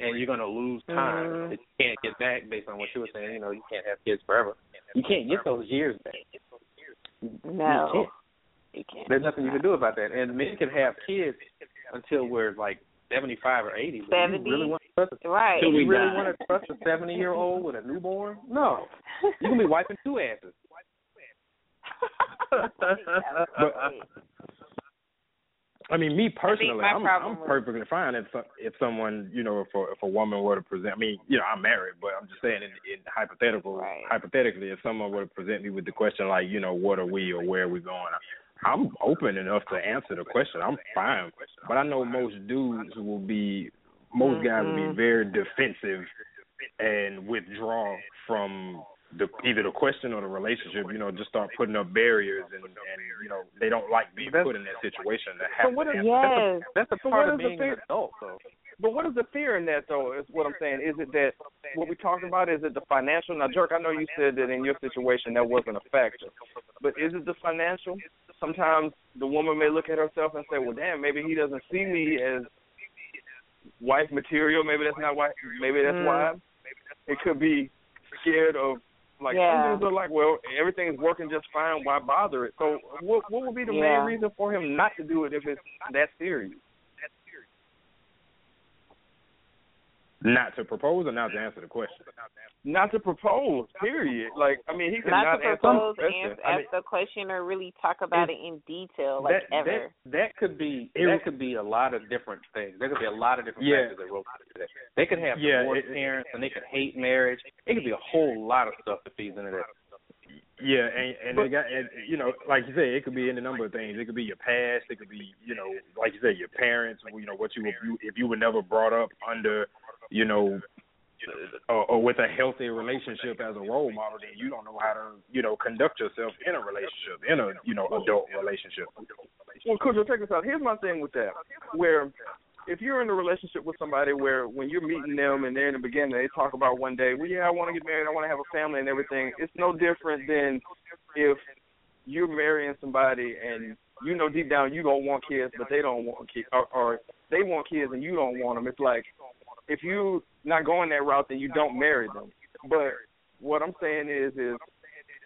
and you're going to lose time Mhm. that you can't get back. Based on what you were saying, you know, you can't have kids forever. You can't get those years back. no, You can't. you can't. There's nothing you can do about that. And men can have kids until we're like 75 or 80. But you 70? really want to trust? Right. Do we really want to trust a 70 year old with a newborn? No. You can be wiping two asses. But I mean, me personally, I'm I'm perfectly fine if if someone, you know, if a if a woman were to present. I mean, you know, I'm married, but I'm just saying, in, in hypothetical, Right. hypothetically, if someone were to present me with the question like, you know, what are we or where are we going, I'm open enough to answer the question. I'm fine, but I know most dudes will be, most guys will be Mhm. very defensive and withdraw from the either the question or the relationship, you know, just start putting up barriers and, and you know, they don't like being That's- put in that situation to So have what to is answer. Yes. That's a So part of is the being fear- an adult, though. But what is the fear in that though? Is what I'm saying. Is it that what we're talking about? Is it the financial? Now, Jerk, I know you said that in your situation that wasn't a factor, but is it the financial? Sometimes the woman may look at herself and say, "Well, damn, maybe he doesn't see me as wife material. Maybe that's not why. Maybe that's Mm. why. It could be scared of like Yeah. some dudes are like, well, everything's working just fine. Why bother it? So, what what would be the Yeah. main reason for him not to do it if it's that serious? Not to propose or not to answer the question. Not to propose, period. Like, I mean, he could Not not, to answer propose, the question. answer, I mean, ask the question, or really talk about it in detail, like that, ever. That, that could be It- that could be a lot of different things. There could be a lot of different Yeah. factors that roll into that. They could have Yeah, divorced parents and they could hate marriage. It could be a whole lot of stuff that feeds into that. Yeah, and and But- they got and, you know, like you said, it could be any number of things. It could be your past. It could be you know, like you said, your parents. You know, what you were you, if you were never brought up under, you know, uh, or, or with a healthy relationship as a role model, then you don't know how to you know conduct yourself in a relationship, in a you know adult relationship. well, Cujo, check this out. Here's my thing with that. Where if you're in a relationship with somebody where when you're meeting them and they're in the beginning, they talk about one day, well, yeah, I want to get married, I want to have a family and everything. It's no different than if you're marrying somebody and you know deep down you don't want kids, but they don't want kids, or, or they want kids and you don't want them. It's like if you're not going that route, then you don't marry them. But what I'm saying is, is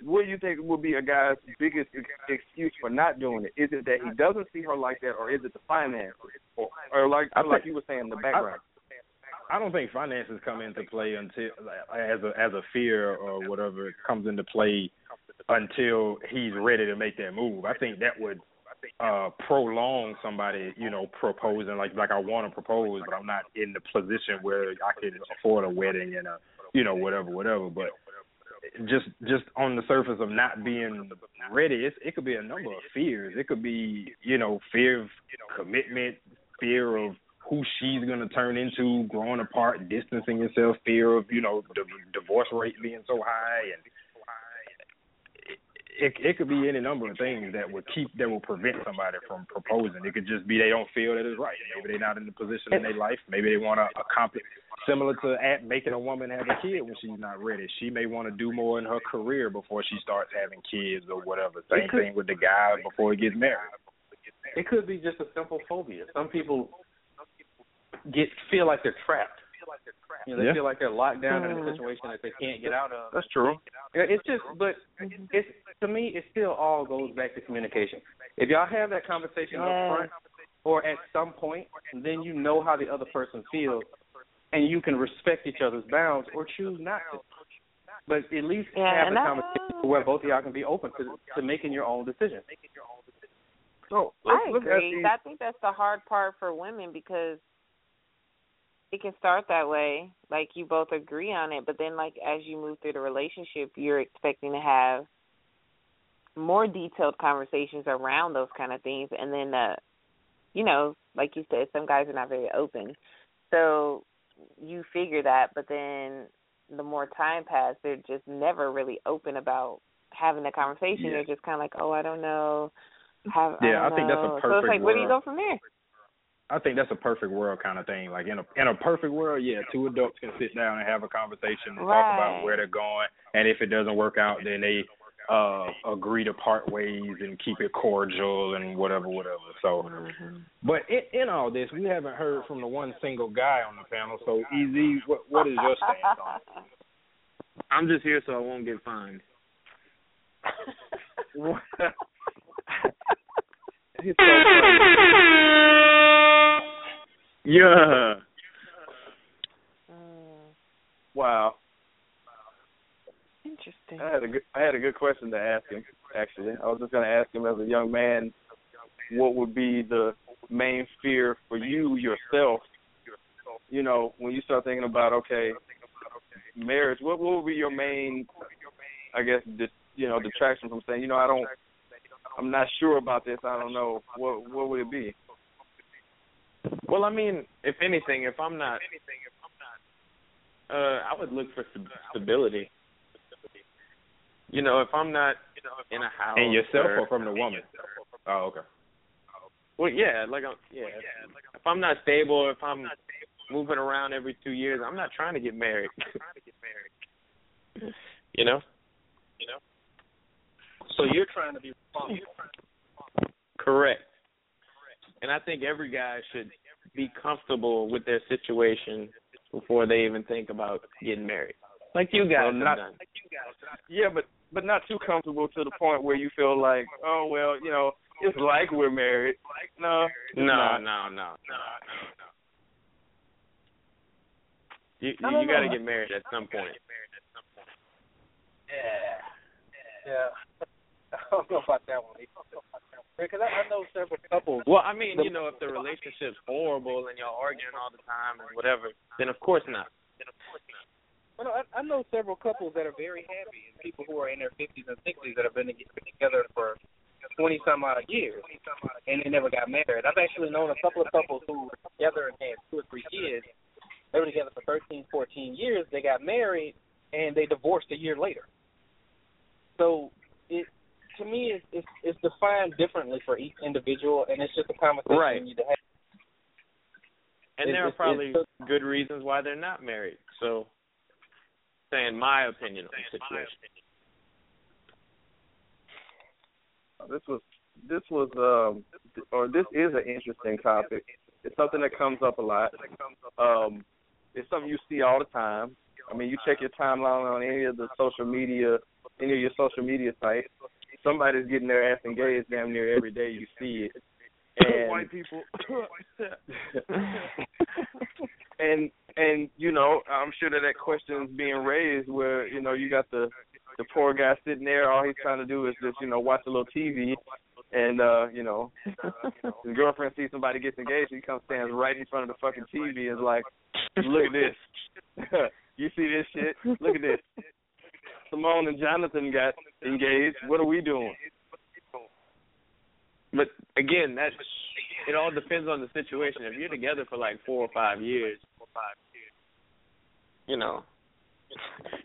what do you think would be a guy's biggest excuse for not doing it? Is it that he doesn't see her like that, or is it the finances, or, or like I like you were saying, the background? I don't think finances come into play until as a as a fear or whatever comes into play until he's ready to make that move. I think that would uh prolong somebody, you know, proposing like like I want to propose, but I'm not in the position where I can afford a wedding and a you know whatever whatever. But just just on the surface of not being ready, it's, it could be a number of fears. It could be you know fear of commitment, fear of who she's going to turn into, growing apart, distancing yourself, fear of you know the divorce rate being so high, and it it could be any number of things that would keep that will prevent somebody from proposing. It could just be they don't feel that it's right. Maybe they're not in the position in their life. Maybe they want to accomplish similar to at making a woman have a kid when she's not ready. She may want to do more in her career before she starts having kids or whatever. Same could- thing with the guy before he gets married. It could be just a simple phobia. Some people get feel like they're trapped. You know, they Yeah. feel like they're locked down in a Mm. situation that they can't get out of. That's true. It's just, but it's to me, it still all goes back to communication. If y'all have that conversation up front or at some point, then you know how the other person feels, and you can respect each other's bounds or choose not to. But at least Yeah, have and a I- conversation where both of y'all can be open to to making your own decision. So let's I look at agree. these. I think that's the hard part for women because it can start that way, like you both agree on it, but then like as you move through the relationship, you're expecting to have more detailed conversations around those kind of things, and then uh, you know, like you said, some guys are not very open, so you figure that, but then the more time passes, they're just never really open about having a conversation. Yeah. They're just kind of like, oh, I don't know. Have, Yeah, I, I think that's a know. So it's like, where do you go from there? I think that's a perfect world kind of thing. Like in a in a perfect world, yeah, two adults can sit down and have a conversation and talk about where they're going, and if it doesn't work out, then they uh agree to part ways and keep it cordial and whatever, whatever. So, but in, in all this, we haven't heard from the one single guy on the panel. So, Easy, what what is your stance on it? I'm just here so I won't get fined. Funny. Yeah. Mm, Wow. interesting. I had a good I had a good question to ask him. Actually, I was just going to ask him as a young man, what would be the main fear for you yourself? You know, when you start thinking about okay, marriage, what what would be your main, I guess, dis, you know, detraction from saying, you know, I don't, I'm not sure about this. I don't know. What what would it be? Well, I mean, if anything, if I'm not, uh, I would look for stability. You know, if I'm not in a house, And yourself or, or from the woman? Oh, okay. Well, yeah, like I'm, yeah. If I'm not stable, if I'm moving around every two years, I'm not trying to get married. you know. You know. So you're trying to be responsible. Correct. And I think every guy should be comfortable with their situation before they even think about getting married. Like you guys Well, have not- done. Yeah, but but not too comfortable to the point where you feel like, oh well, you know, it's like we're married. No, it's No, not. no, no, no. You you, you got to get married at some point. Yeah. Yeah. I don't know about that one. Because I, I know several couples. Well, I mean, you know, if the relationship's horrible and y'all arguing all the time and whatever, then of course not. Then of course not. Well, no, I, I know several couples that are very happy, and people who are in their fifties and sixties that have been together for twenty some odd years, and they never got married. I've actually known a couple of couples who were together and had two or three kids. They were together for thirteen, fourteen years. They got married, and they divorced a year later. So it to me it's it's, it's defined differently for each individual, and it's just a conversation Right. you need to have. And It- there are it's- probably it's- good reasons why they're not married. So, saying my opinion on the situation. This was this was um or this is an interesting topic. It's something that comes up a lot. Um, it's something you see all the time. I mean, you check your timeline on any of the social media, any of your social media sites. Somebody's getting their ass engaged damn near every day. You see it. And White people. and and you know, I'm sure that that question is being raised where you know you got the the poor guy sitting there. All he's trying to do is just you know watch a little TV, and uh, you know his girlfriend sees somebody gets engaged. He comes stands right in front of the fucking TV and is like, "Look at this. you see this shit? Look at this. Simone and Jonathan got engaged. What are we doing?" But again, that it all depends on the situation. If you're together for like four or five years, you know,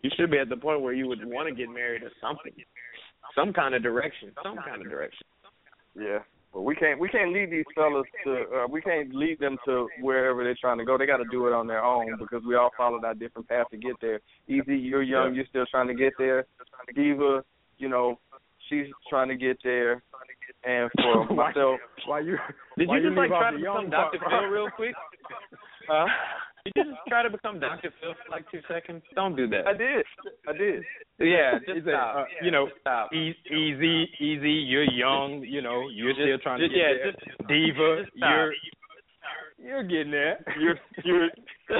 you should be at the point where you would want to get married or something, some kind of direction, some kind of direction. Yeah. But we can't we can't lead these fellas to uh, we can't lead them to wherever they're trying to go. They got to do it on their own because we all followed our different paths to get there. Easy, you're young, you're still trying to get there. Diva, you know, she's trying to get there. And for myself, Why you? Did why you just like leave try out to the become Dr. Phil real quick? huh? Did you just try to become Dr. Phil for like two seconds? Don't do that. I did. I did. Yeah, just stop. uh, you know, stop. e- easy, easy. You're young. You know, you're Just- still trying to just- get yeah, there. just- Diva, just you're you're getting there. You're you're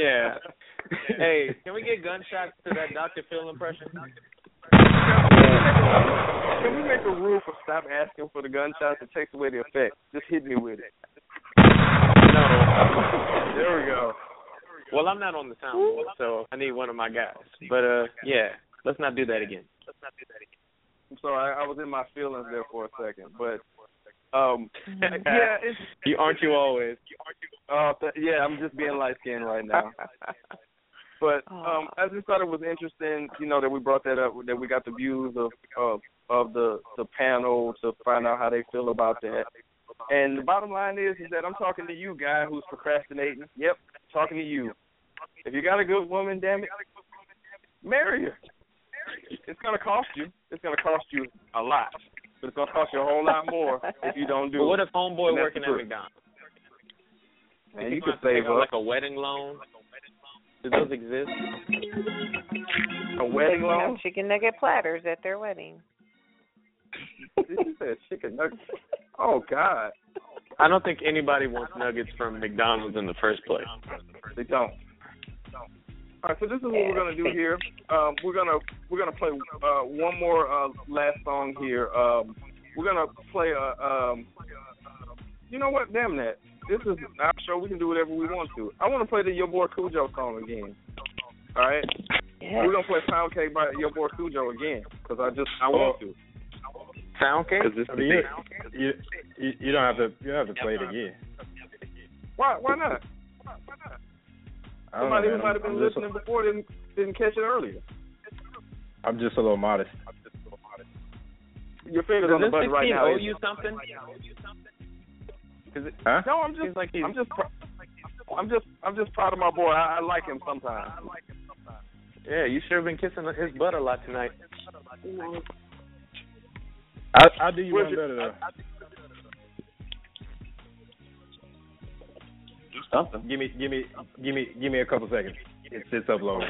yeah. hey, can we get gunshots to that Dr. Phil impression? Can we make a rule for stop asking for the gunshots? It takes away the effect. Just hit me with it. No. There we go. Well, I'm not on the soundboard, so I need one of my guys. But uh, yeah, let's not do that again. Let's not do that again. I'm sorry, I, I was in my feelings there for a second, but um, yeah, it's You aren't you always? uh, th- yeah, I'm just being light skinned right now. But um, I just thought it was interesting, you know, that we brought that up, that we got the views of of of the the panel to find out how they feel about that. And the bottom line is, is that I'm talking to you, guy who's procrastinating. Yep, talking to you. If you got a good woman, damn it, marry her. It's gonna cost you. It's gonna cost you a lot, but it's gonna cost you a whole lot more if you don't do But it. what if homeboy working at. McDonald's? Man, you could he save might take out, up like a wedding loan. Do those exist? a wedding loan. chicken nugget platters at their wedding. Did you say chicken nuggets? Oh God, I don't think anybody wants nuggets from McDonald's in the first place. they don't. All right, so this is what we're gonna do here. Um, we're gonna we're gonna play uh, one more uh, last song here. Um, we're gonna play a. Um, you know what? Damn that. This is our show. We can do whatever we want to. I want to play the Your Boy Cujo song again. All right. Yeah. We're gonna play Pound Cake by Your Boy Cujo again because I just I want to. Sound cake? Cause this I mean, you, you you you don't have to you don't have to play it again. Why why not? I don't Somebody know, who might have been I'm just, listening before didn't didn't catch it earlier. I'm just a little modest. Your fingers Does on the button right 16 now. owe you something? Is it, Huh? No, I'm just like he's I'm just I'm just I'm just proud of my boy. I, I like him sometimes. Yeah, you sure have been kissing his butt a lot tonight. Mm-hmm. I I do you Where's one better though. Something. Give me give me give me give me a couple seconds. It's it's uploading.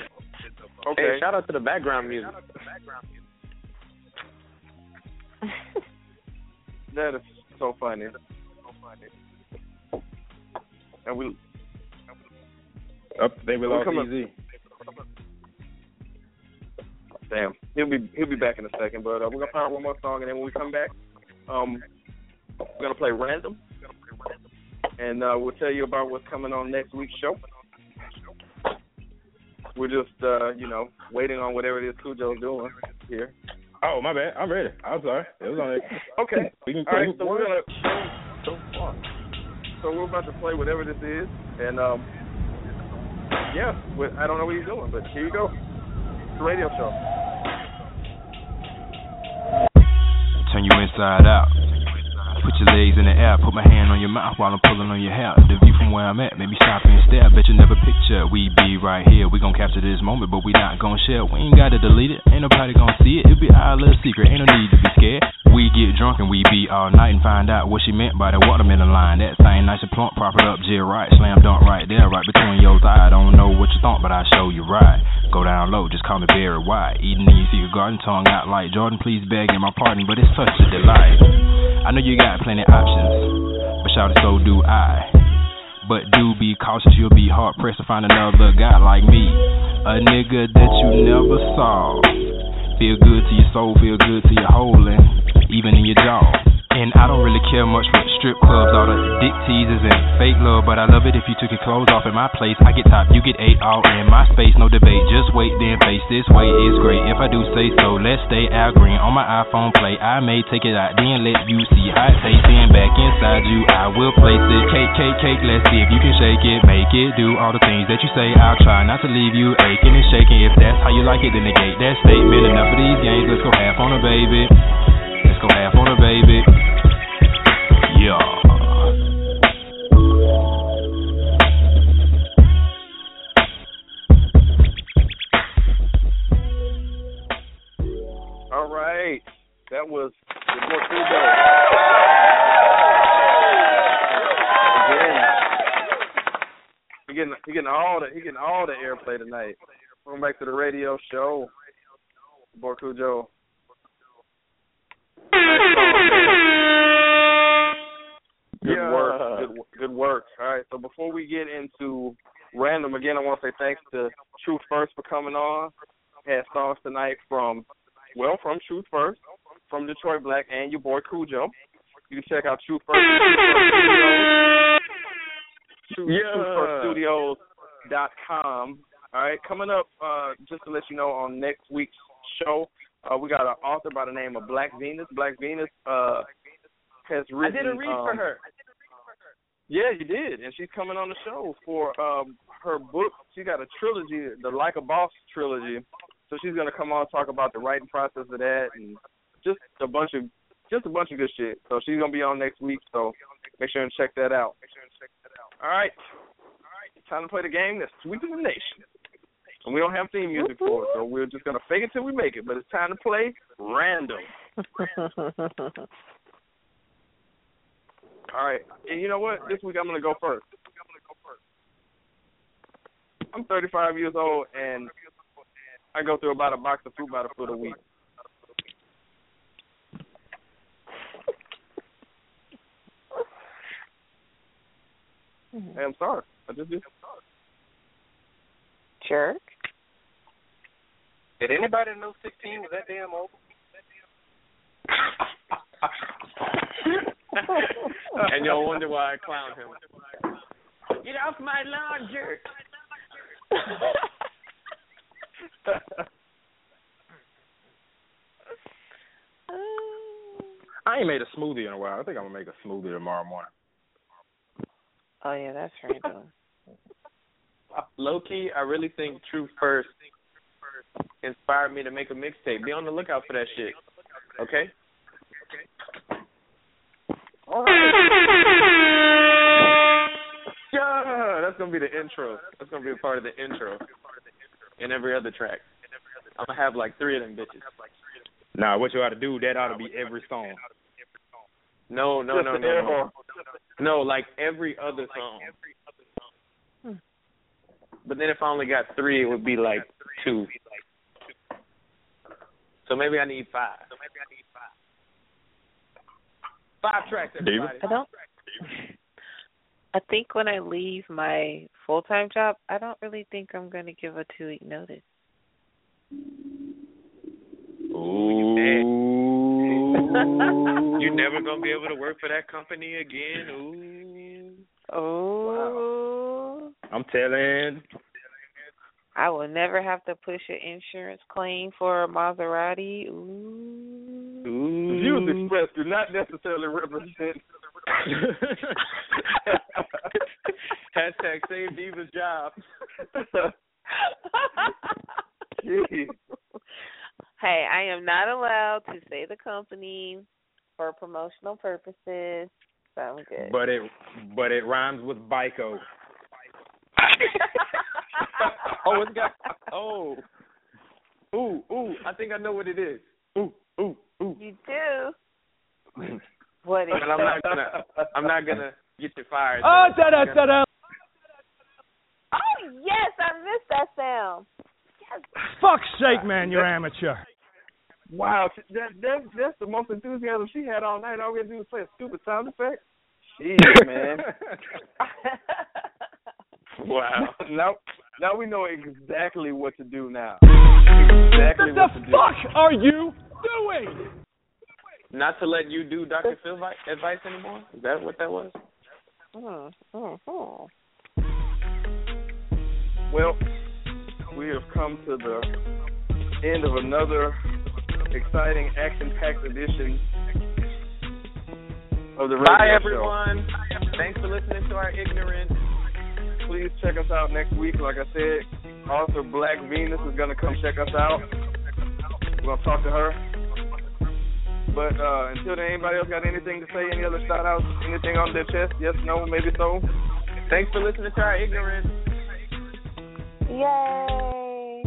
Okay. Hey, shout out to the background music. That is so funny. And we Up they We'll lost come up- easy. Damn. He'll be he'll be back in a second, but uh, we're gonna find one more song, and then when we come back, um, we're gonna play random, and uh, we'll tell you about what's coming on next week's show. We're just uh, you know waiting on whatever it is Cujo's doing here. Oh my bad. I'm ready. I'm sorry. It was on it. Okay. We can All right, so we're gonna so far. So we're about to play whatever this is, and um, yeah, I don't know what he's doing, but here you go. A radio show. Turn you inside out. Put your legs in the air, put my hand on your mouth while I'm pulling on your hair. The view from where I'm at, make me stop and stare. Bet you never picture we be right here. We gon' capture this moment, but we not gon' share. We ain't gotta delete it, ain't nobody gon' see it. It'll be our little secret, ain't no need to be scared. We get drunk and we be all night and find out what she meant by the watermelon line. That thing nice and plump, prop it up, jill right, slam dunk right there, right between your thighs. I don't know what you thought, but I show you right. Go down low, just call me Barry White. Eating in your secret garden, tongue out like Jordan. Please beg my pardon, but it's such a delight. I know you got plenty options, but shout it, so do I. But do be cautious, you'll be hard pressed to find another guy like me. A nigga that you never saw. Feel good to your soul, feel good to your whole and even in your jaw. And I don't really care much for strip clubs, all the dick teasers and fake love, but I love it if you took your clothes off at my place. I get top, you get eight, all in my space, no debate. Just wait, then face this way is great. If I do say so, let's stay out green on my iPhone play. I may take it out, then let you see how it tastes. Then back inside you, I will place it. Cake, cake, cake, let's see if you can shake it, make it, do all the things that you say. I'll try not to leave you aching and shaking. If that's how you like it, then negate that statement. Enough of these games, let's go half on a baby. Let's go half on a baby. That was the boy Cujo. Again, He getting he getting all the he getting all the airplay tonight. Welcome back to the radio show. Boy Cujo. Good Yeah. work. Good, good work. All right. So before we get into random again, I want to say thanks to Truth First for coming on. Had songs tonight from, well, from Truth First, from Detroit Black, and your boy Cujo. You can check out Truth First. Truth Yeah. Studios dot com. All right, coming up, uh, just to let you know, on next week's show, uh, we got an author by the name of Black Venus. Black Venus uh, has I did a read for um, her. Yeah, you did, and she's coming on the show for um her book. She got a trilogy, the Like a Boss trilogy. So she's gonna come on and talk about the writing process of that and just a bunch of just a bunch of good shit. So she's gonna be on next week. So make sure and check that out. All right, time to play the game that's sweeping the nation. And we don't have theme music for it, so we're just gonna fake it till we make it. But it's time to play random. All right. And you know what? This week I'm going to go first. I'm 35 years old and I go through about a box of fruit by the foot a week. Mm-hmm. Hey, I'm sorry. I just did. Jerk. Did anybody know 16 was that damn old? and you'll wonder why I clown him. Get off my lawn, jerk. I ain't made a smoothie in a while. I think I'm gonna make a smoothie tomorrow morning. Oh yeah, that's random. Low key, I really think Truth First inspired me to make a mixtape. Be on the lookout for that shit. Okay? All right. Yeah, that's gonna be the intro. That's gonna be a part of the intro. And every other track. I'm gonna have like three of them bitches. Nah, what you ought to do, that ought to be every song. No, no, Just no, no, no. Horn. No, like every other song. But then if I only got three, it would be like two. So maybe I need five. So maybe I need Five tracks, everybody. I don't. I think when I leave my full time job, I don't really think I'm going to give a two week notice. You're never gonna be able to work for that company again. Ooh. Oh. I'm telling. I will never have to push an insurance claim for a Maserati. Ooh. Ooh. Views expressed do not necessarily represent. Hashtag save Diva's job. Jeez. Hey, I am not allowed to say the company for promotional purposes. So I'm good. But it but it rhymes with Bico. oh, it's got. Oh. Ooh, ooh. I think I know what it is. Ooh, ooh, ooh. You do. What is But I'm not gonna. I'm not gonna get you fired. Oh, though. da da da da. Oh yes, I missed that sound. Fuck's sake, man, you're amateur. Wow, that, that that's the most enthusiasm she had all night. All we had to do was play a stupid sound effect. Jeez, man. Wow. now, now we know exactly what to do now. Exactly What what the to do. fuck are you doing? Not to let you do Dr. Phil vi- advice anymore? Is that what that was? Mm, mm, mm. Well, we have come to the end of another exciting, action-packed edition of the radio Bye, show. everyone. Thanks for listening to our ignorance. Please check us out next week. Like I said, author Black Venus is going to come check us out. We're going to talk to her. But uh, until then, anybody else got anything to say? Any other shout outs? Anything on their chest? Yes, no, maybe so? Thanks for listening to our ignorance. Yay!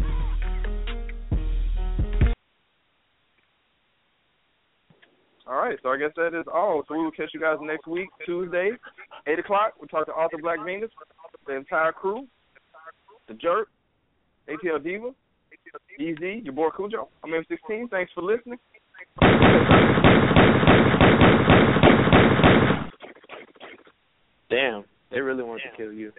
All right, so I guess that is all. So we will catch you guys next week, Tuesday, 8 o'clock. We'll talk to Arthur Black Venus, the entire crew, the jerk, ATL Diva, Easy, your boy Cujo. I'm N16. Thanks for listening. Damn, they really want to kill you.